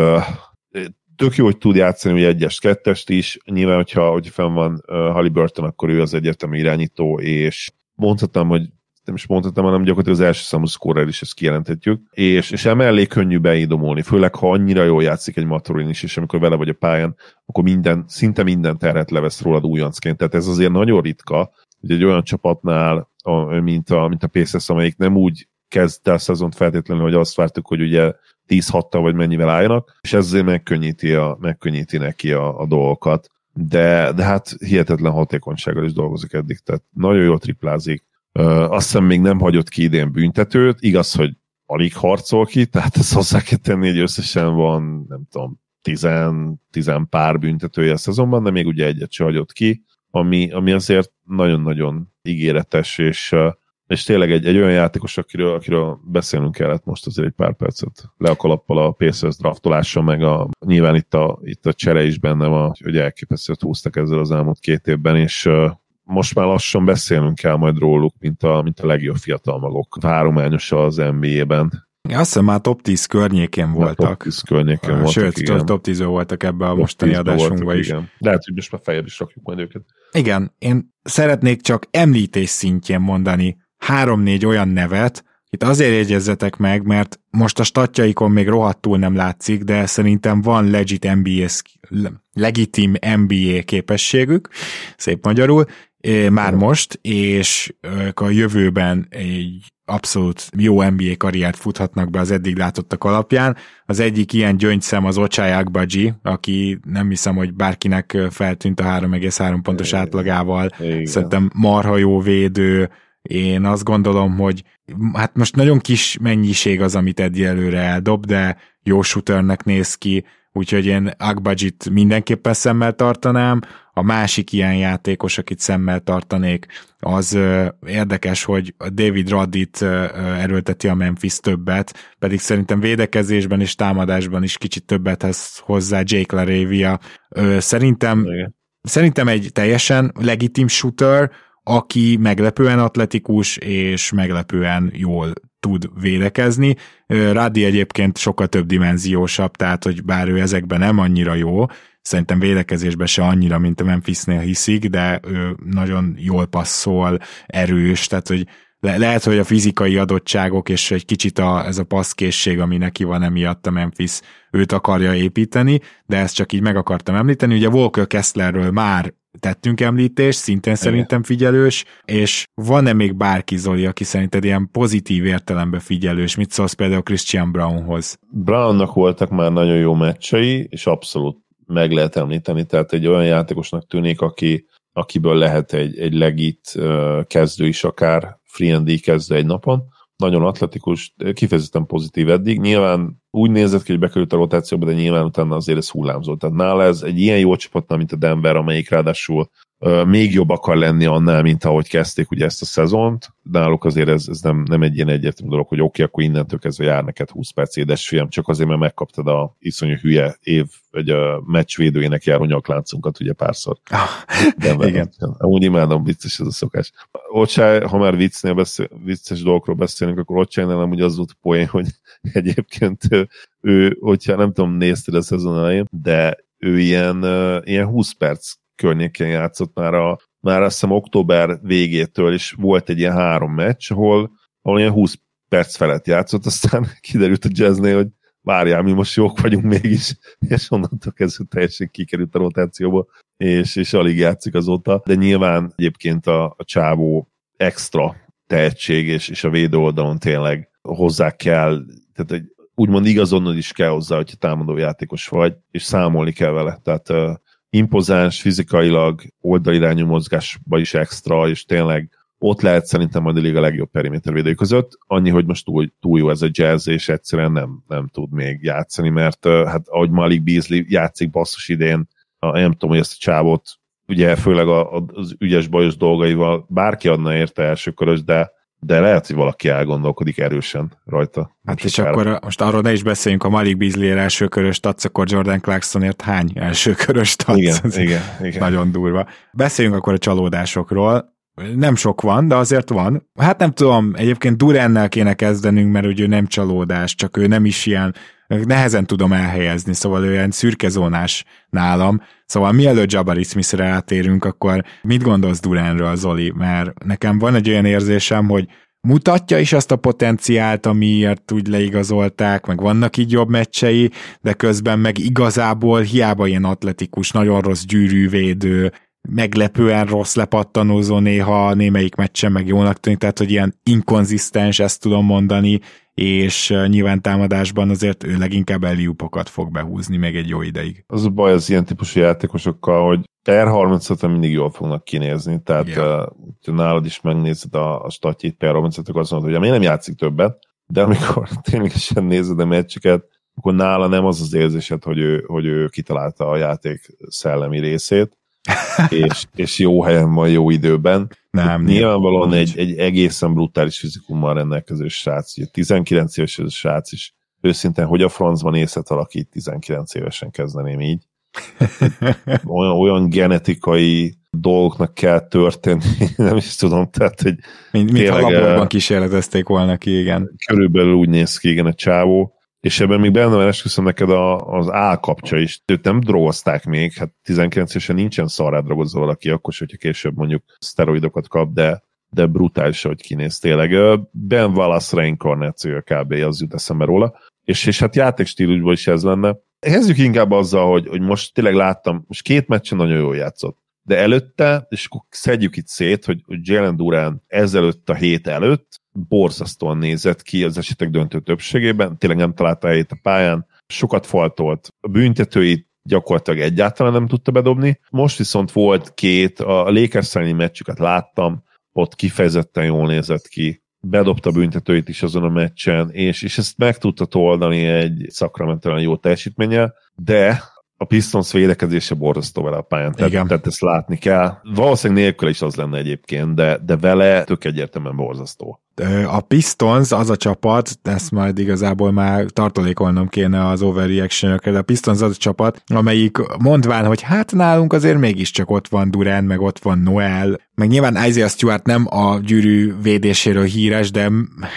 B: tök jó, hogy tud játszani ugye egyes kettest is, nyilván, hogyha, hogyha fenn van uh, Halliburton, akkor ő az egyértelmű irányító, és mondhatom, hogy nem is mondhatom, hanem gyakorlatilag az első számú scorer is ezt kijelenthetjük, és, és emellé könnyű beidomolni, főleg ha annyira jól játszik egy Maturin is, és amikor vele vagy a pályán, akkor minden, szinte minden terhet levesz rólad újoncként, tehát ez azért nagyon ritka, hogy egy olyan csapatnál, a, mint, a, mint a Pacers, amelyik nem úgy kezdte a szezont feltétlenül, hogy azt vártuk, hogy ugye 10 6 vagy mennyivel álljanak, és ezzel megkönnyíti, a, megkönnyíti neki a, a dolgokat. De, de hát hihetetlen hatékonysággal is dolgozik eddig, tehát nagyon jól triplázik. Azt hiszem még nem hagyott ki idén büntetőt, igaz, hogy alig harcol ki, tehát ezt hozzá kell tenni, hogy összesen van, nem tudom, tizen, tizen pár büntetője a szezonban, de még ugye egyet se hagyott ki, ami, ami azért nagyon-nagyon ígéretes, és és tényleg egy, egy olyan játékos, akiről, akiről beszélnünk kellett most azért egy pár percet. Le a kalappal a Pacers draftolása, meg a, nyilván itt a, itt a csere is benne van, hogy elképesztőt húztak ezzel az elmúlt két évben, és most már lassan beszélnünk kell majd róluk, mint a, mint a legjobb fiatal magok. Hárományos az NBA-ben.
A: Azt hiszem már top 10 környékén voltak. Top
B: 10 környékén voltak,
A: Sőt, igen. top 10 voltak ebbe a top mostani adásunkba is. Igen.
B: Lehet, hogy most már fejebb is rakjuk majd őket.
A: Igen, én szeretnék csak említés szintjén mondani három-négy olyan nevet, itt azért jegyezzetek meg, mert most a statjaikon még rohadtul nem látszik, de szerintem van legit NBA, legitim NBA képességük, szép magyarul, már most, és a jövőben egy abszolút jó NBA karriert futhatnak be az eddig látottak alapján. Az egyik ilyen gyöngyszem az Ochai Agbaji, aki nem hiszem, hogy bárkinek feltűnt a 3,3 pontos átlagával. Igen. Szerintem marha jó védő, én azt gondolom, hogy hát most nagyon kis mennyiség az, amit előre eldob, de jó shooternek néz ki, úgyhogy én Agbajit mindenképpen szemmel tartanám. A másik ilyen játékos, akit szemmel tartanék, az ö, érdekes, hogy David Raddit ö, erőlteti a Memphis többet, pedig szerintem védekezésben és támadásban is kicsit többet hez hozzá Jake LaRavia. Ö, szerintem, Igen. szerintem egy teljesen legitim shooter, aki meglepően atletikus és meglepően jól tud védekezni. Rádi egyébként sokkal több dimenziósabb, tehát hogy bár ő ezekben nem annyira jó, szerintem védekezésben se annyira, mint a Memphisnél hiszik, de ő nagyon jól passzol, erős, tehát hogy le- lehet, hogy a fizikai adottságok és egy kicsit a, ez a passzkészség, ami neki van emiatt a Memphis, őt akarja építeni, de ezt csak így meg akartam említeni. Ugye Walker Kesslerről már tettünk említést, szintén Igen. szerintem figyelős, és van-e még bárki, Zoli, aki szerinted ilyen pozitív értelemben figyelős? Mit szólsz például Christian Brownhoz?
B: Brownnak voltak már nagyon jó meccsei, és abszolút meg lehet említeni, tehát egy olyan játékosnak tűnik, aki, akiből lehet egy, egy legit kezdő is akár, free kezdő egy napon, nagyon atletikus, kifejezetten pozitív eddig. Nyilván úgy nézett ki, hogy bekerült a rotációba, de nyilván utána azért ez hullámzott. Tehát nála ez egy ilyen jó csapatnál, mint a Denver, amelyik ráadásul még jobb akar lenni annál, mint ahogy kezdték ugye ezt a szezont. Náluk azért ez, ez nem, nem egy ilyen egyértelmű dolog, hogy oké, okay, akkor innentől kezdve jár neked 20 perc édes fiam, csak azért, mert megkaptad a iszonyú hülye év, vagy a meccsvédőjének járó nyakláncinkat ugye párszor.
A: Ah, igen.
B: Amúgy imádom, vicces ez a szokás. Ocsáj, ha már viccnél beszél, vicces dolgokról beszélünk, akkor Ocsájnál nem úgy az volt poén, hogy egyébként ő, hogyha nem tudom, nézted a szezon elején, de ő ilyen, ilyen 20 perc környékén játszott már, a, már azt hiszem október végétől, és volt egy ilyen három meccs, ahol, ahol ilyen 20 perc felett játszott, aztán kiderült a jazznél, hogy várjál, mi most jók vagyunk mégis, és onnantól kezdve teljesen kikerült a rotációba, és, és alig játszik azóta, de nyilván egyébként a, a csávó extra tehetség, és, és a védő oldalon tényleg hozzá kell, tehát egy, úgymond igazonnod is kell hozzá, hogyha támadó játékos vagy, és számolni kell vele. Tehát impozáns, fizikailag oldalirányú mozgásba is extra, és tényleg ott lehet szerintem majd a legjobb perimétervédői között. Annyi, hogy most túl, túl jó ez a jazz, és egyszerűen nem, nem tud még játszani, mert hát ahogy Malik Beasley játszik basszus idén, a, nem tudom, hogy ezt a csávot, ugye főleg a, az ügyes bajos dolgaival bárki adna érte első körös, de de lehet, hogy valaki elgondolkodik erősen rajta.
A: Hát és akkor most arról ne is beszéljünk, a Malik Beasley első körös tatsz, akkor Jordan Clarksonért hány első körös tatsz?
B: Igen, igen, igen.
A: Nagyon durva. Beszéljünk akkor a csalódásokról. Nem sok van, de azért van. Hát nem tudom, egyébként Durennel kéne kezdenünk, mert ugye ő nem csalódás, csak ő nem is ilyen, nehezen tudom elhelyezni, szóval ő ilyen szürkezónás nálam. Szóval mielőtt Jabari Smith-re átérünk, akkor mit gondolsz Durenről, Zoli? Mert nekem van egy olyan érzésem, hogy mutatja is azt a potenciált, amiért úgy leigazolták, meg vannak így jobb meccsei, de közben meg igazából hiába ilyen atletikus, nagyon rossz gyűrűvédő, meglepően rossz lepattanózó néha némelyik meccsen meg jónak tűnik, tehát hogy ilyen inkonzisztens, ezt tudom mondani, és nyilván támadásban azért ő leginkább eliupokat fog behúzni még egy jó ideig.
B: Az a baj az ilyen típusú játékosokkal, hogy R35-en mindig jól fognak kinézni, tehát yeah. uh, nálad is megnézed a, a statjét R35-ök azt mondod, hogy miért nem játszik többet, de amikor ténylegesen nézed a meccseket, akkor nála nem az az érzésed, hogy ő, hogy ő kitalálta a játék szellemi részét, és, és jó helyen van, jó időben. Nem, Nyilvánvalóan nem, egy, egy egészen brutális fizikummal rendelkező srác, ugye 19 éves ez a srác is, őszintén, hogy a francban észet alakít 19 évesen kezdeném így. Olyan, olyan genetikai dolgoknak kell történni, nem is tudom, tehát, hogy
A: mint, mint a laborban kísérletezték volna ki, igen.
B: Körülbelül úgy néz ki, igen, a csávó és ebben még benne van, esküszöm neked a, az állkapcsa is. Őt nem drogozták még, hát 19 évesen nincsen szarrá drogozva valaki, akkor hogyha később mondjuk szteroidokat kap, de, de brutális, hogy kinéz tényleg. Ben Wallace reinkarnációja kb. az jut eszembe róla. És, és hát játékstílusban is ez lenne. Kezdjük inkább azzal, hogy, hogy most tényleg láttam, most két meccsen nagyon jól játszott. De előtte, és akkor szedjük itt szét, hogy, Jalen Durán ezelőtt a hét előtt borzasztóan nézett ki az esetek döntő többségében, tényleg nem találta helyét a pályán, sokat faltolt, a büntetőit gyakorlatilag egyáltalán nem tudta bedobni. Most viszont volt két, a Lakers meccsüket láttam, ott kifejezetten jól nézett ki, bedobta büntetőit is azon a meccsen, és, és ezt meg tudta oldani egy szakramentálan jó teljesítménnyel, de a Pistons védekezése borzasztó vele a pályán, tehát, Igen. tehát ezt látni kell. Valószínűleg nélkül is az lenne egyébként, de, de vele tök egyértelműen borzasztó.
A: A Pistons az a csapat, ezt majd igazából már tartalékolnom kéne az overreaction de a Pistons az a csapat, amelyik mondván, hogy hát nálunk azért mégiscsak ott van Durant, meg ott van Noel, meg nyilván Isaiah Stewart nem a gyűrű védéséről híres, de,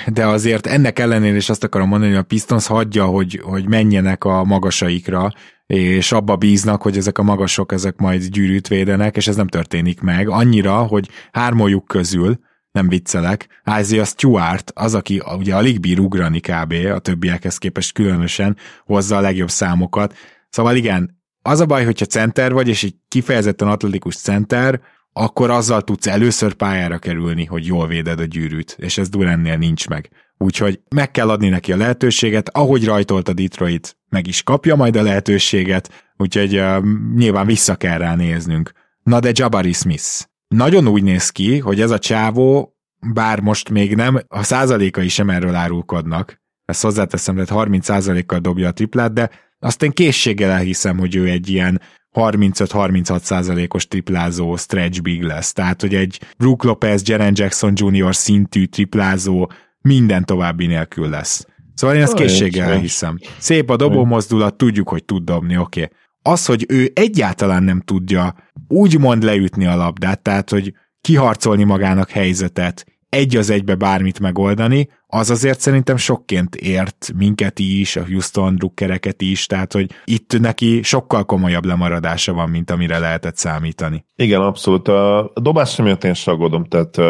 A: de azért ennek ellenére is azt akarom mondani, hogy a Pistons hagyja, hogy, hogy menjenek a magasaikra, és abba bíznak, hogy ezek a magasok, ezek majd gyűrűt védenek, és ez nem történik meg. Annyira, hogy hármójuk közül, nem viccelek, Isaiah Stewart az, aki ugye alig bír ugrani kb. a többiekhez képest különösen hozza a legjobb számokat. Szóval igen, az a baj, hogyha center vagy, és egy kifejezetten atletikus center, akkor azzal tudsz először pályára kerülni, hogy jól véded a gyűrűt, és ez Durannél nincs meg. Úgyhogy meg kell adni neki a lehetőséget, ahogy rajtolt a Detroit, meg is kapja majd a lehetőséget, úgyhogy uh, nyilván vissza kell rá néznünk. Na de Jabari Smith. Nagyon úgy néz ki, hogy ez a csávó, bár most még nem, a százalékai sem erről árulkodnak, ezt hozzáteszem, hogy 30 százalékkal dobja a triplát, de azt én készséggel elhiszem, hogy ő egy ilyen 35-36 százalékos triplázó stretch big lesz. Tehát, hogy egy Brook Lopez, Jaren Jackson Jr. szintű triplázó minden további nélkül lesz. Szóval én ezt készséggel elhiszem. Szép a dobó mozdulat, tudjuk, hogy tud dobni, oké. Okay. Az, hogy ő egyáltalán nem tudja úgymond leütni a labdát, tehát, hogy kiharcolni magának helyzetet, egy az egybe bármit megoldani, az azért szerintem sokként ért minket is, a Houston drukkereket is, tehát hogy itt neki sokkal komolyabb lemaradása van, mint amire lehetett számítani.
B: Igen, abszolút. A dobás miatt én sagodom, tehát uh,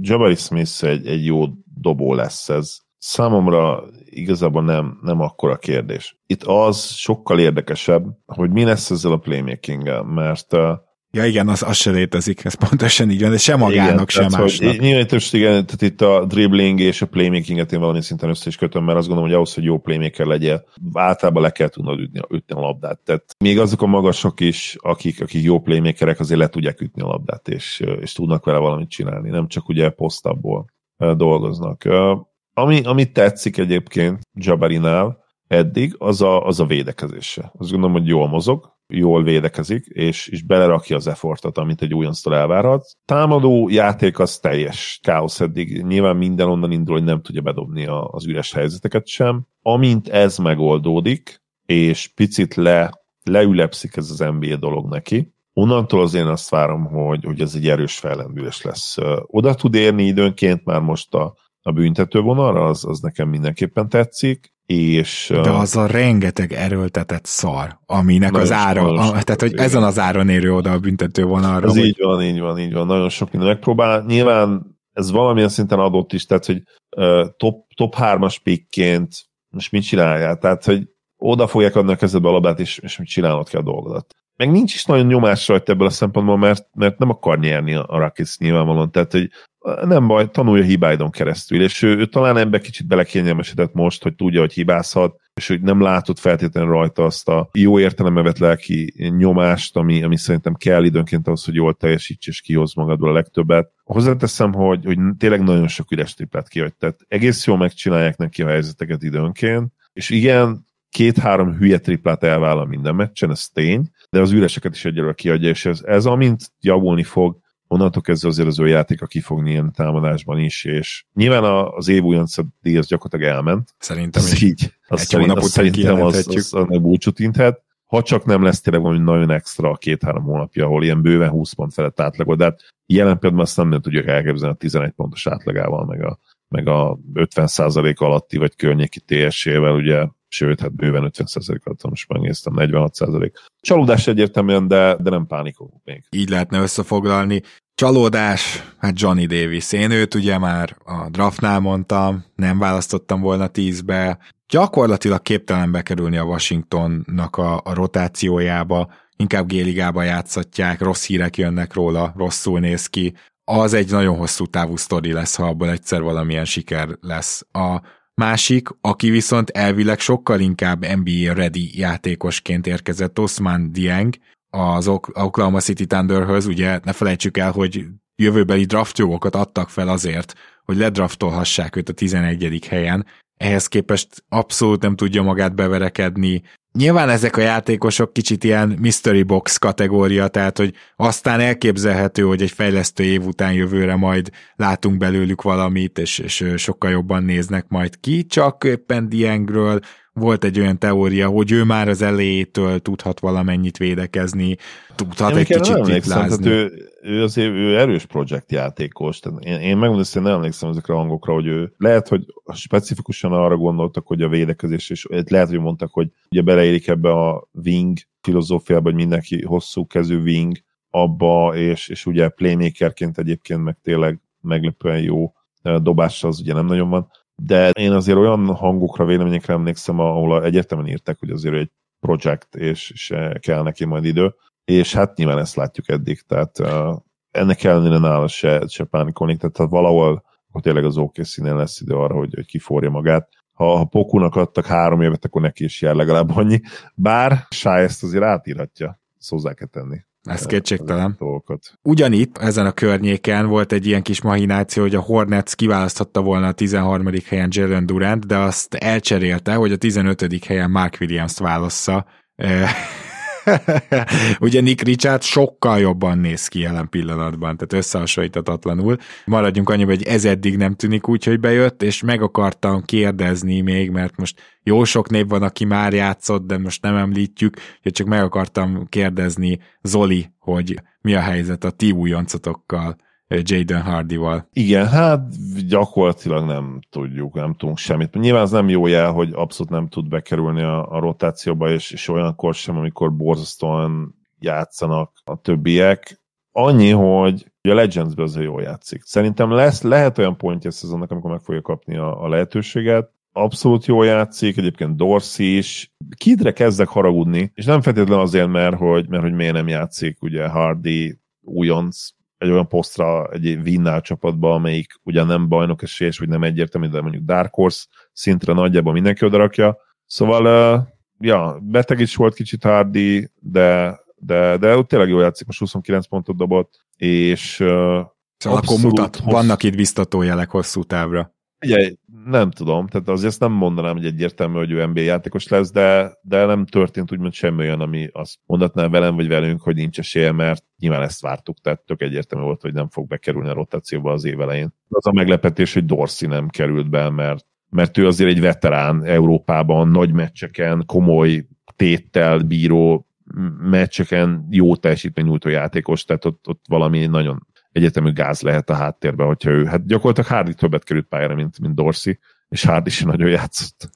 B: Jabari Smith egy, egy jó dobó lesz ez. Számomra igazából nem, nem akkora kérdés. Itt az sokkal érdekesebb, hogy mi lesz ezzel a playmaking mert
A: Ja igen, az, az se létezik, ez pontosan így van, de sem magának, igen, sem másnak.
B: Nyilván igen, tehát itt a dribbling és a playmakinget én valami szinten össze is kötöm, mert azt gondolom, hogy ahhoz, hogy jó playmaker legyen, általában le kell tudnod ütni, ütni a labdát. Tehát még azok a magasok is, akik, akik jó playmakerek, azért le tudják ütni a labdát, és, és tudnak vele valamit csinálni, nem csak ugye posztabból dolgoznak. Ami, ami tetszik egyébként Jabarinál eddig, az a, az a védekezése. Azt gondolom, hogy jól mozog, jól védekezik, és, és belerakja az effortot, amit egy újonctól elvárhat. Támadó játék az teljes káosz eddig. Nyilván minden onnan indul, hogy nem tudja bedobni az üres helyzeteket sem. Amint ez megoldódik, és picit le, leülepszik ez az NBA dolog neki, onnantól az én azt várom, hogy, hogy ez egy erős fellendülés lesz. Oda tud érni időnként már most a, a büntetővonalra, az, az nekem mindenképpen tetszik, és...
A: De az a rengeteg erőltetett szar, aminek az ára, a, tehát hogy igen. ezen az áron érő oda a büntetővonalra.
B: Ez hogy... így van, így van, így van, nagyon sok minden megpróbál. Nyilván ez valamilyen szinten adott is, tehát hogy uh, top, top 3-as pickként most mit csinálják? Tehát, hogy oda fogják adni a kezedbe a labát, és, és mit csinálnod kell a dolgodat meg nincs is nagyon nyomás rajta ebből a szempontból, mert, mert nem akar nyerni a Rakis nyilvánvalóan, tehát hogy nem baj, tanulja hibáidon keresztül, és ő, ő talán ebbe kicsit belekényelmesedett most, hogy tudja, hogy hibázhat, és hogy nem látott feltétlenül rajta azt a jó értelembe vett lelki nyomást, ami, ami szerintem kell időnként ahhoz, hogy jól teljesíts és kihoz magadból a legtöbbet. Hozzáteszem, hogy, hogy tényleg nagyon sok üres triplet kihagy, tehát egész jól megcsinálják neki a helyzeteket időnként, és igen, két-három hülye triplát elvállal minden meccsen, ez tény, de az üreseket is egyelőre kiadja, és ez, ez amint javulni fog, onnantól kezdve azért az ő játéka ki fog ilyen támadásban is, és nyilván az év újonc díj gyakorlatilag elment.
A: Szerintem
B: az így. Azt
A: egy
B: szerint, azt szerintem az, az, az búcsút inthet. Ha csak nem lesz tényleg valami nagyon extra a két-három hónapja, ahol ilyen bőven 20 pont felett átlagod, de hát jelen pillanatban azt nem, nem tudjuk elképzelni a 11 pontos átlagával, meg a, meg a 50% alatti vagy környéki TS-ével, ugye sőt, hát bőven 50%-at, most megnéztem, 46%. Csalódás egyértelműen, de, de nem pánikolunk még.
A: Így lehetne összefoglalni. Csalódás, hát Johnny Davis. Én őt ugye már a draftnál mondtam, nem választottam volna tízbe. Gyakorlatilag képtelen bekerülni a Washingtonnak a, a rotációjába, inkább Géligába játszatják, rossz hírek jönnek róla, rosszul néz ki. Az egy nagyon hosszú távú sztori lesz, ha abból egyszer valamilyen siker lesz. A Másik, aki viszont elvileg sokkal inkább NBA ready játékosként érkezett, Osman Dieng, az Oklahoma City Thunderhöz, ugye ne felejtsük el, hogy jövőbeli draftjogokat adtak fel azért, hogy ledraftolhassák őt a 11. helyen, ehhez képest abszolút nem tudja magát beverekedni, Nyilván ezek a játékosok kicsit ilyen mystery box kategória, tehát hogy aztán elképzelhető, hogy egy fejlesztő év után jövőre majd látunk belőlük valamit, és, és sokkal jobban néznek majd ki, csak éppen Diengről volt egy olyan teória, hogy ő már az elejétől tudhat valamennyit védekezni, tudhat egy kicsit tiplázni.
B: Ő, ő azért ő erős projektjátékos. Tehát én, én megmondom, hogy nem emlékszem ezekre a hangokra, hogy ő lehet, hogy specifikusan arra gondoltak, hogy a védekezés, és lehet, hogy mondtak, hogy ugye beleérik ebbe a wing filozófiába, hogy mindenki hosszú kezű wing abba, és, és ugye playmakerként egyébként meg tényleg meglepően jó dobása az ugye nem nagyon van de én azért olyan hangokra, véleményekre emlékszem, ahol egyértelműen írták, hogy azért egy projekt, és, és kell neki majd idő, és hát nyilván ezt látjuk eddig, tehát uh, ennek ellenére nála se, se pánikolni, tehát ha valahol hogy tényleg az OK színen lesz idő arra, hogy, hogy kiforja magát. Ha, ha Pokunak adtak három évet, akkor neki is jár legalább annyi. Bár Sáj ezt azért átírhatja, ezt hozzá kell tenni.
A: Ez kétségtelen. Ugyanitt ezen a környéken volt egy ilyen kis mahináció, hogy a Hornets kiválaszthatta volna a 13. helyen Jalen Durant, de azt elcserélte, hogy a 15. helyen Mark Williams-t válassza. Ugye Nick Richard sokkal jobban néz ki jelen pillanatban, tehát összehasonlítatatlanul. Maradjunk annyiba, hogy ez eddig nem tűnik úgy, hogy bejött, és meg akartam kérdezni még, mert most jó sok név van, aki már játszott, de most nem említjük, hogy csak meg akartam kérdezni Zoli, hogy mi a helyzet a ti újoncotokkal Jaden Hardy-val.
B: Igen, hát gyakorlatilag nem tudjuk, nem tudunk semmit. Nyilván az nem jó jel, hogy abszolút nem tud bekerülni a, a rotációba, és, és olyankor sem, amikor borzasztóan játszanak a többiek. Annyi, hogy a Legends-ben azért jól játszik. Szerintem lesz, lehet olyan pontja a szezonnak, amikor meg fogja kapni a, a lehetőséget, abszolút jól játszik, egyébként Dorsey is. Kidre kezdek haragudni, és nem feltétlenül azért, mert hogy, mert hogy miért nem játszik, ugye Hardy újonc, egy olyan posztra egy Vinnál csapatba, amelyik ugyan nem bajnok esélyes, vagy nem egyértelmű, de mondjuk Dark Horse szintre nagyjából mindenki odarakja. Szóval, uh, ja, beteg is volt kicsit Hardy, de, de, de ott tényleg jól játszik, most 29 pontot dobott, és uh,
A: Szóval akkor mutat, hosszú... vannak itt biztató jelek hosszú távra.
B: Ugye, nem tudom, tehát azért nem mondanám, hogy egyértelmű, hogy ő NBA játékos lesz, de, de nem történt úgymond semmi olyan, ami azt mondatná velem vagy velünk, hogy nincs esélye, mert nyilván ezt vártuk, tehát tök egyértelmű volt, hogy nem fog bekerülni a rotációba az év elején. Az a meglepetés, hogy Dorsey nem került be, mert, mert ő azért egy veterán Európában, nagy meccseken, komoly téttel bíró meccseken jó teljesítmény nyújtó játékos, tehát ott, ott valami nagyon egyetemű gáz lehet a háttérben, hogyha ő, hát gyakorlatilag Hardy többet került pályára, mint, mint Dorsey, és Hardy is nagyon játszott.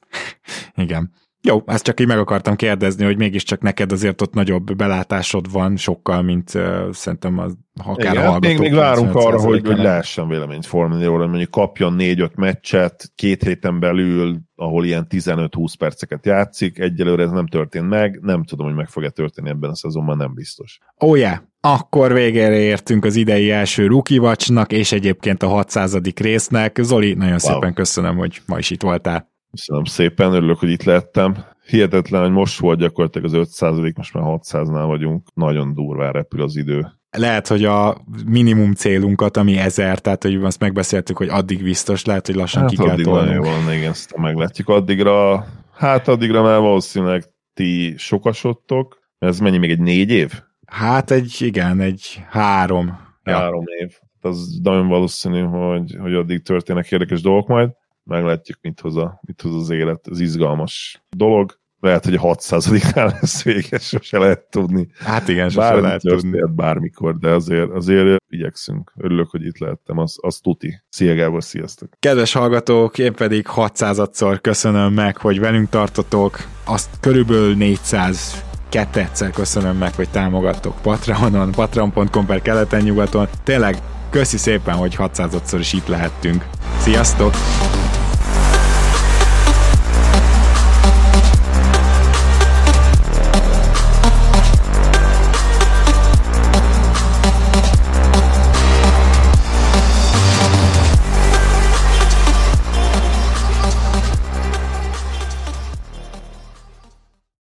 A: Igen. Jó, ezt csak így meg akartam kérdezni, hogy mégiscsak neked azért ott nagyobb belátásod van sokkal, mint uh, szerintem az,
B: akár Igen, hát még, még várunk arra, hogy, hogy lehessen véleményt formálni róla, mondjuk kapjon négy-öt meccset két héten belül, ahol ilyen 15-20 perceket játszik, egyelőre ez nem történt meg, nem tudom, hogy meg fog-e történni ebben a szezonban, nem biztos.
A: Ó, oh yeah. Akkor végére értünk az idei első rukivacsnak, és egyébként a 600. résznek. Zoli, nagyon wow. szépen köszönöm, hogy ma is itt voltál.
B: Köszönöm szépen, örülök, hogy itt lettem. Hihetetlen, hogy most volt gyakorlatilag az 500 most már 600-nál vagyunk. Nagyon durván repül az idő.
A: Lehet, hogy a minimum célunkat, ami ezer, tehát hogy azt megbeszéltük, hogy addig biztos, lehet, hogy lassan hát ki kell
B: tolni. Van, igen, ezt meglátjuk. Addigra, hát addigra már valószínűleg ti sokasodtok. Ez mennyi még egy négy év?
A: Hát egy, igen, egy három.
B: Három ja. év. Az nagyon valószínű, hogy, hogy addig történnek érdekes dolgok majd meglátjuk, mit hoz, a, mit hoz az élet. Ez izgalmas dolog. Lehet, hogy a 600-nál lesz véges, sose lehet tudni.
A: Hát igen, sose Bármi lehet tudni.
B: Bármikor, de azért, azért igyekszünk. Örülök, hogy itt lehettem, az, az tuti. Szia Gábor, sziasztok!
A: Kedves hallgatók, én pedig 600-szor köszönöm meg, hogy velünk tartotok. Azt körülbelül 400 kettedszer köszönöm meg, hogy támogattok Patreonon, patreon.com per keleten-nyugaton. Tényleg köszi szépen, hogy 600-szor is itt lehettünk. Sziasztok!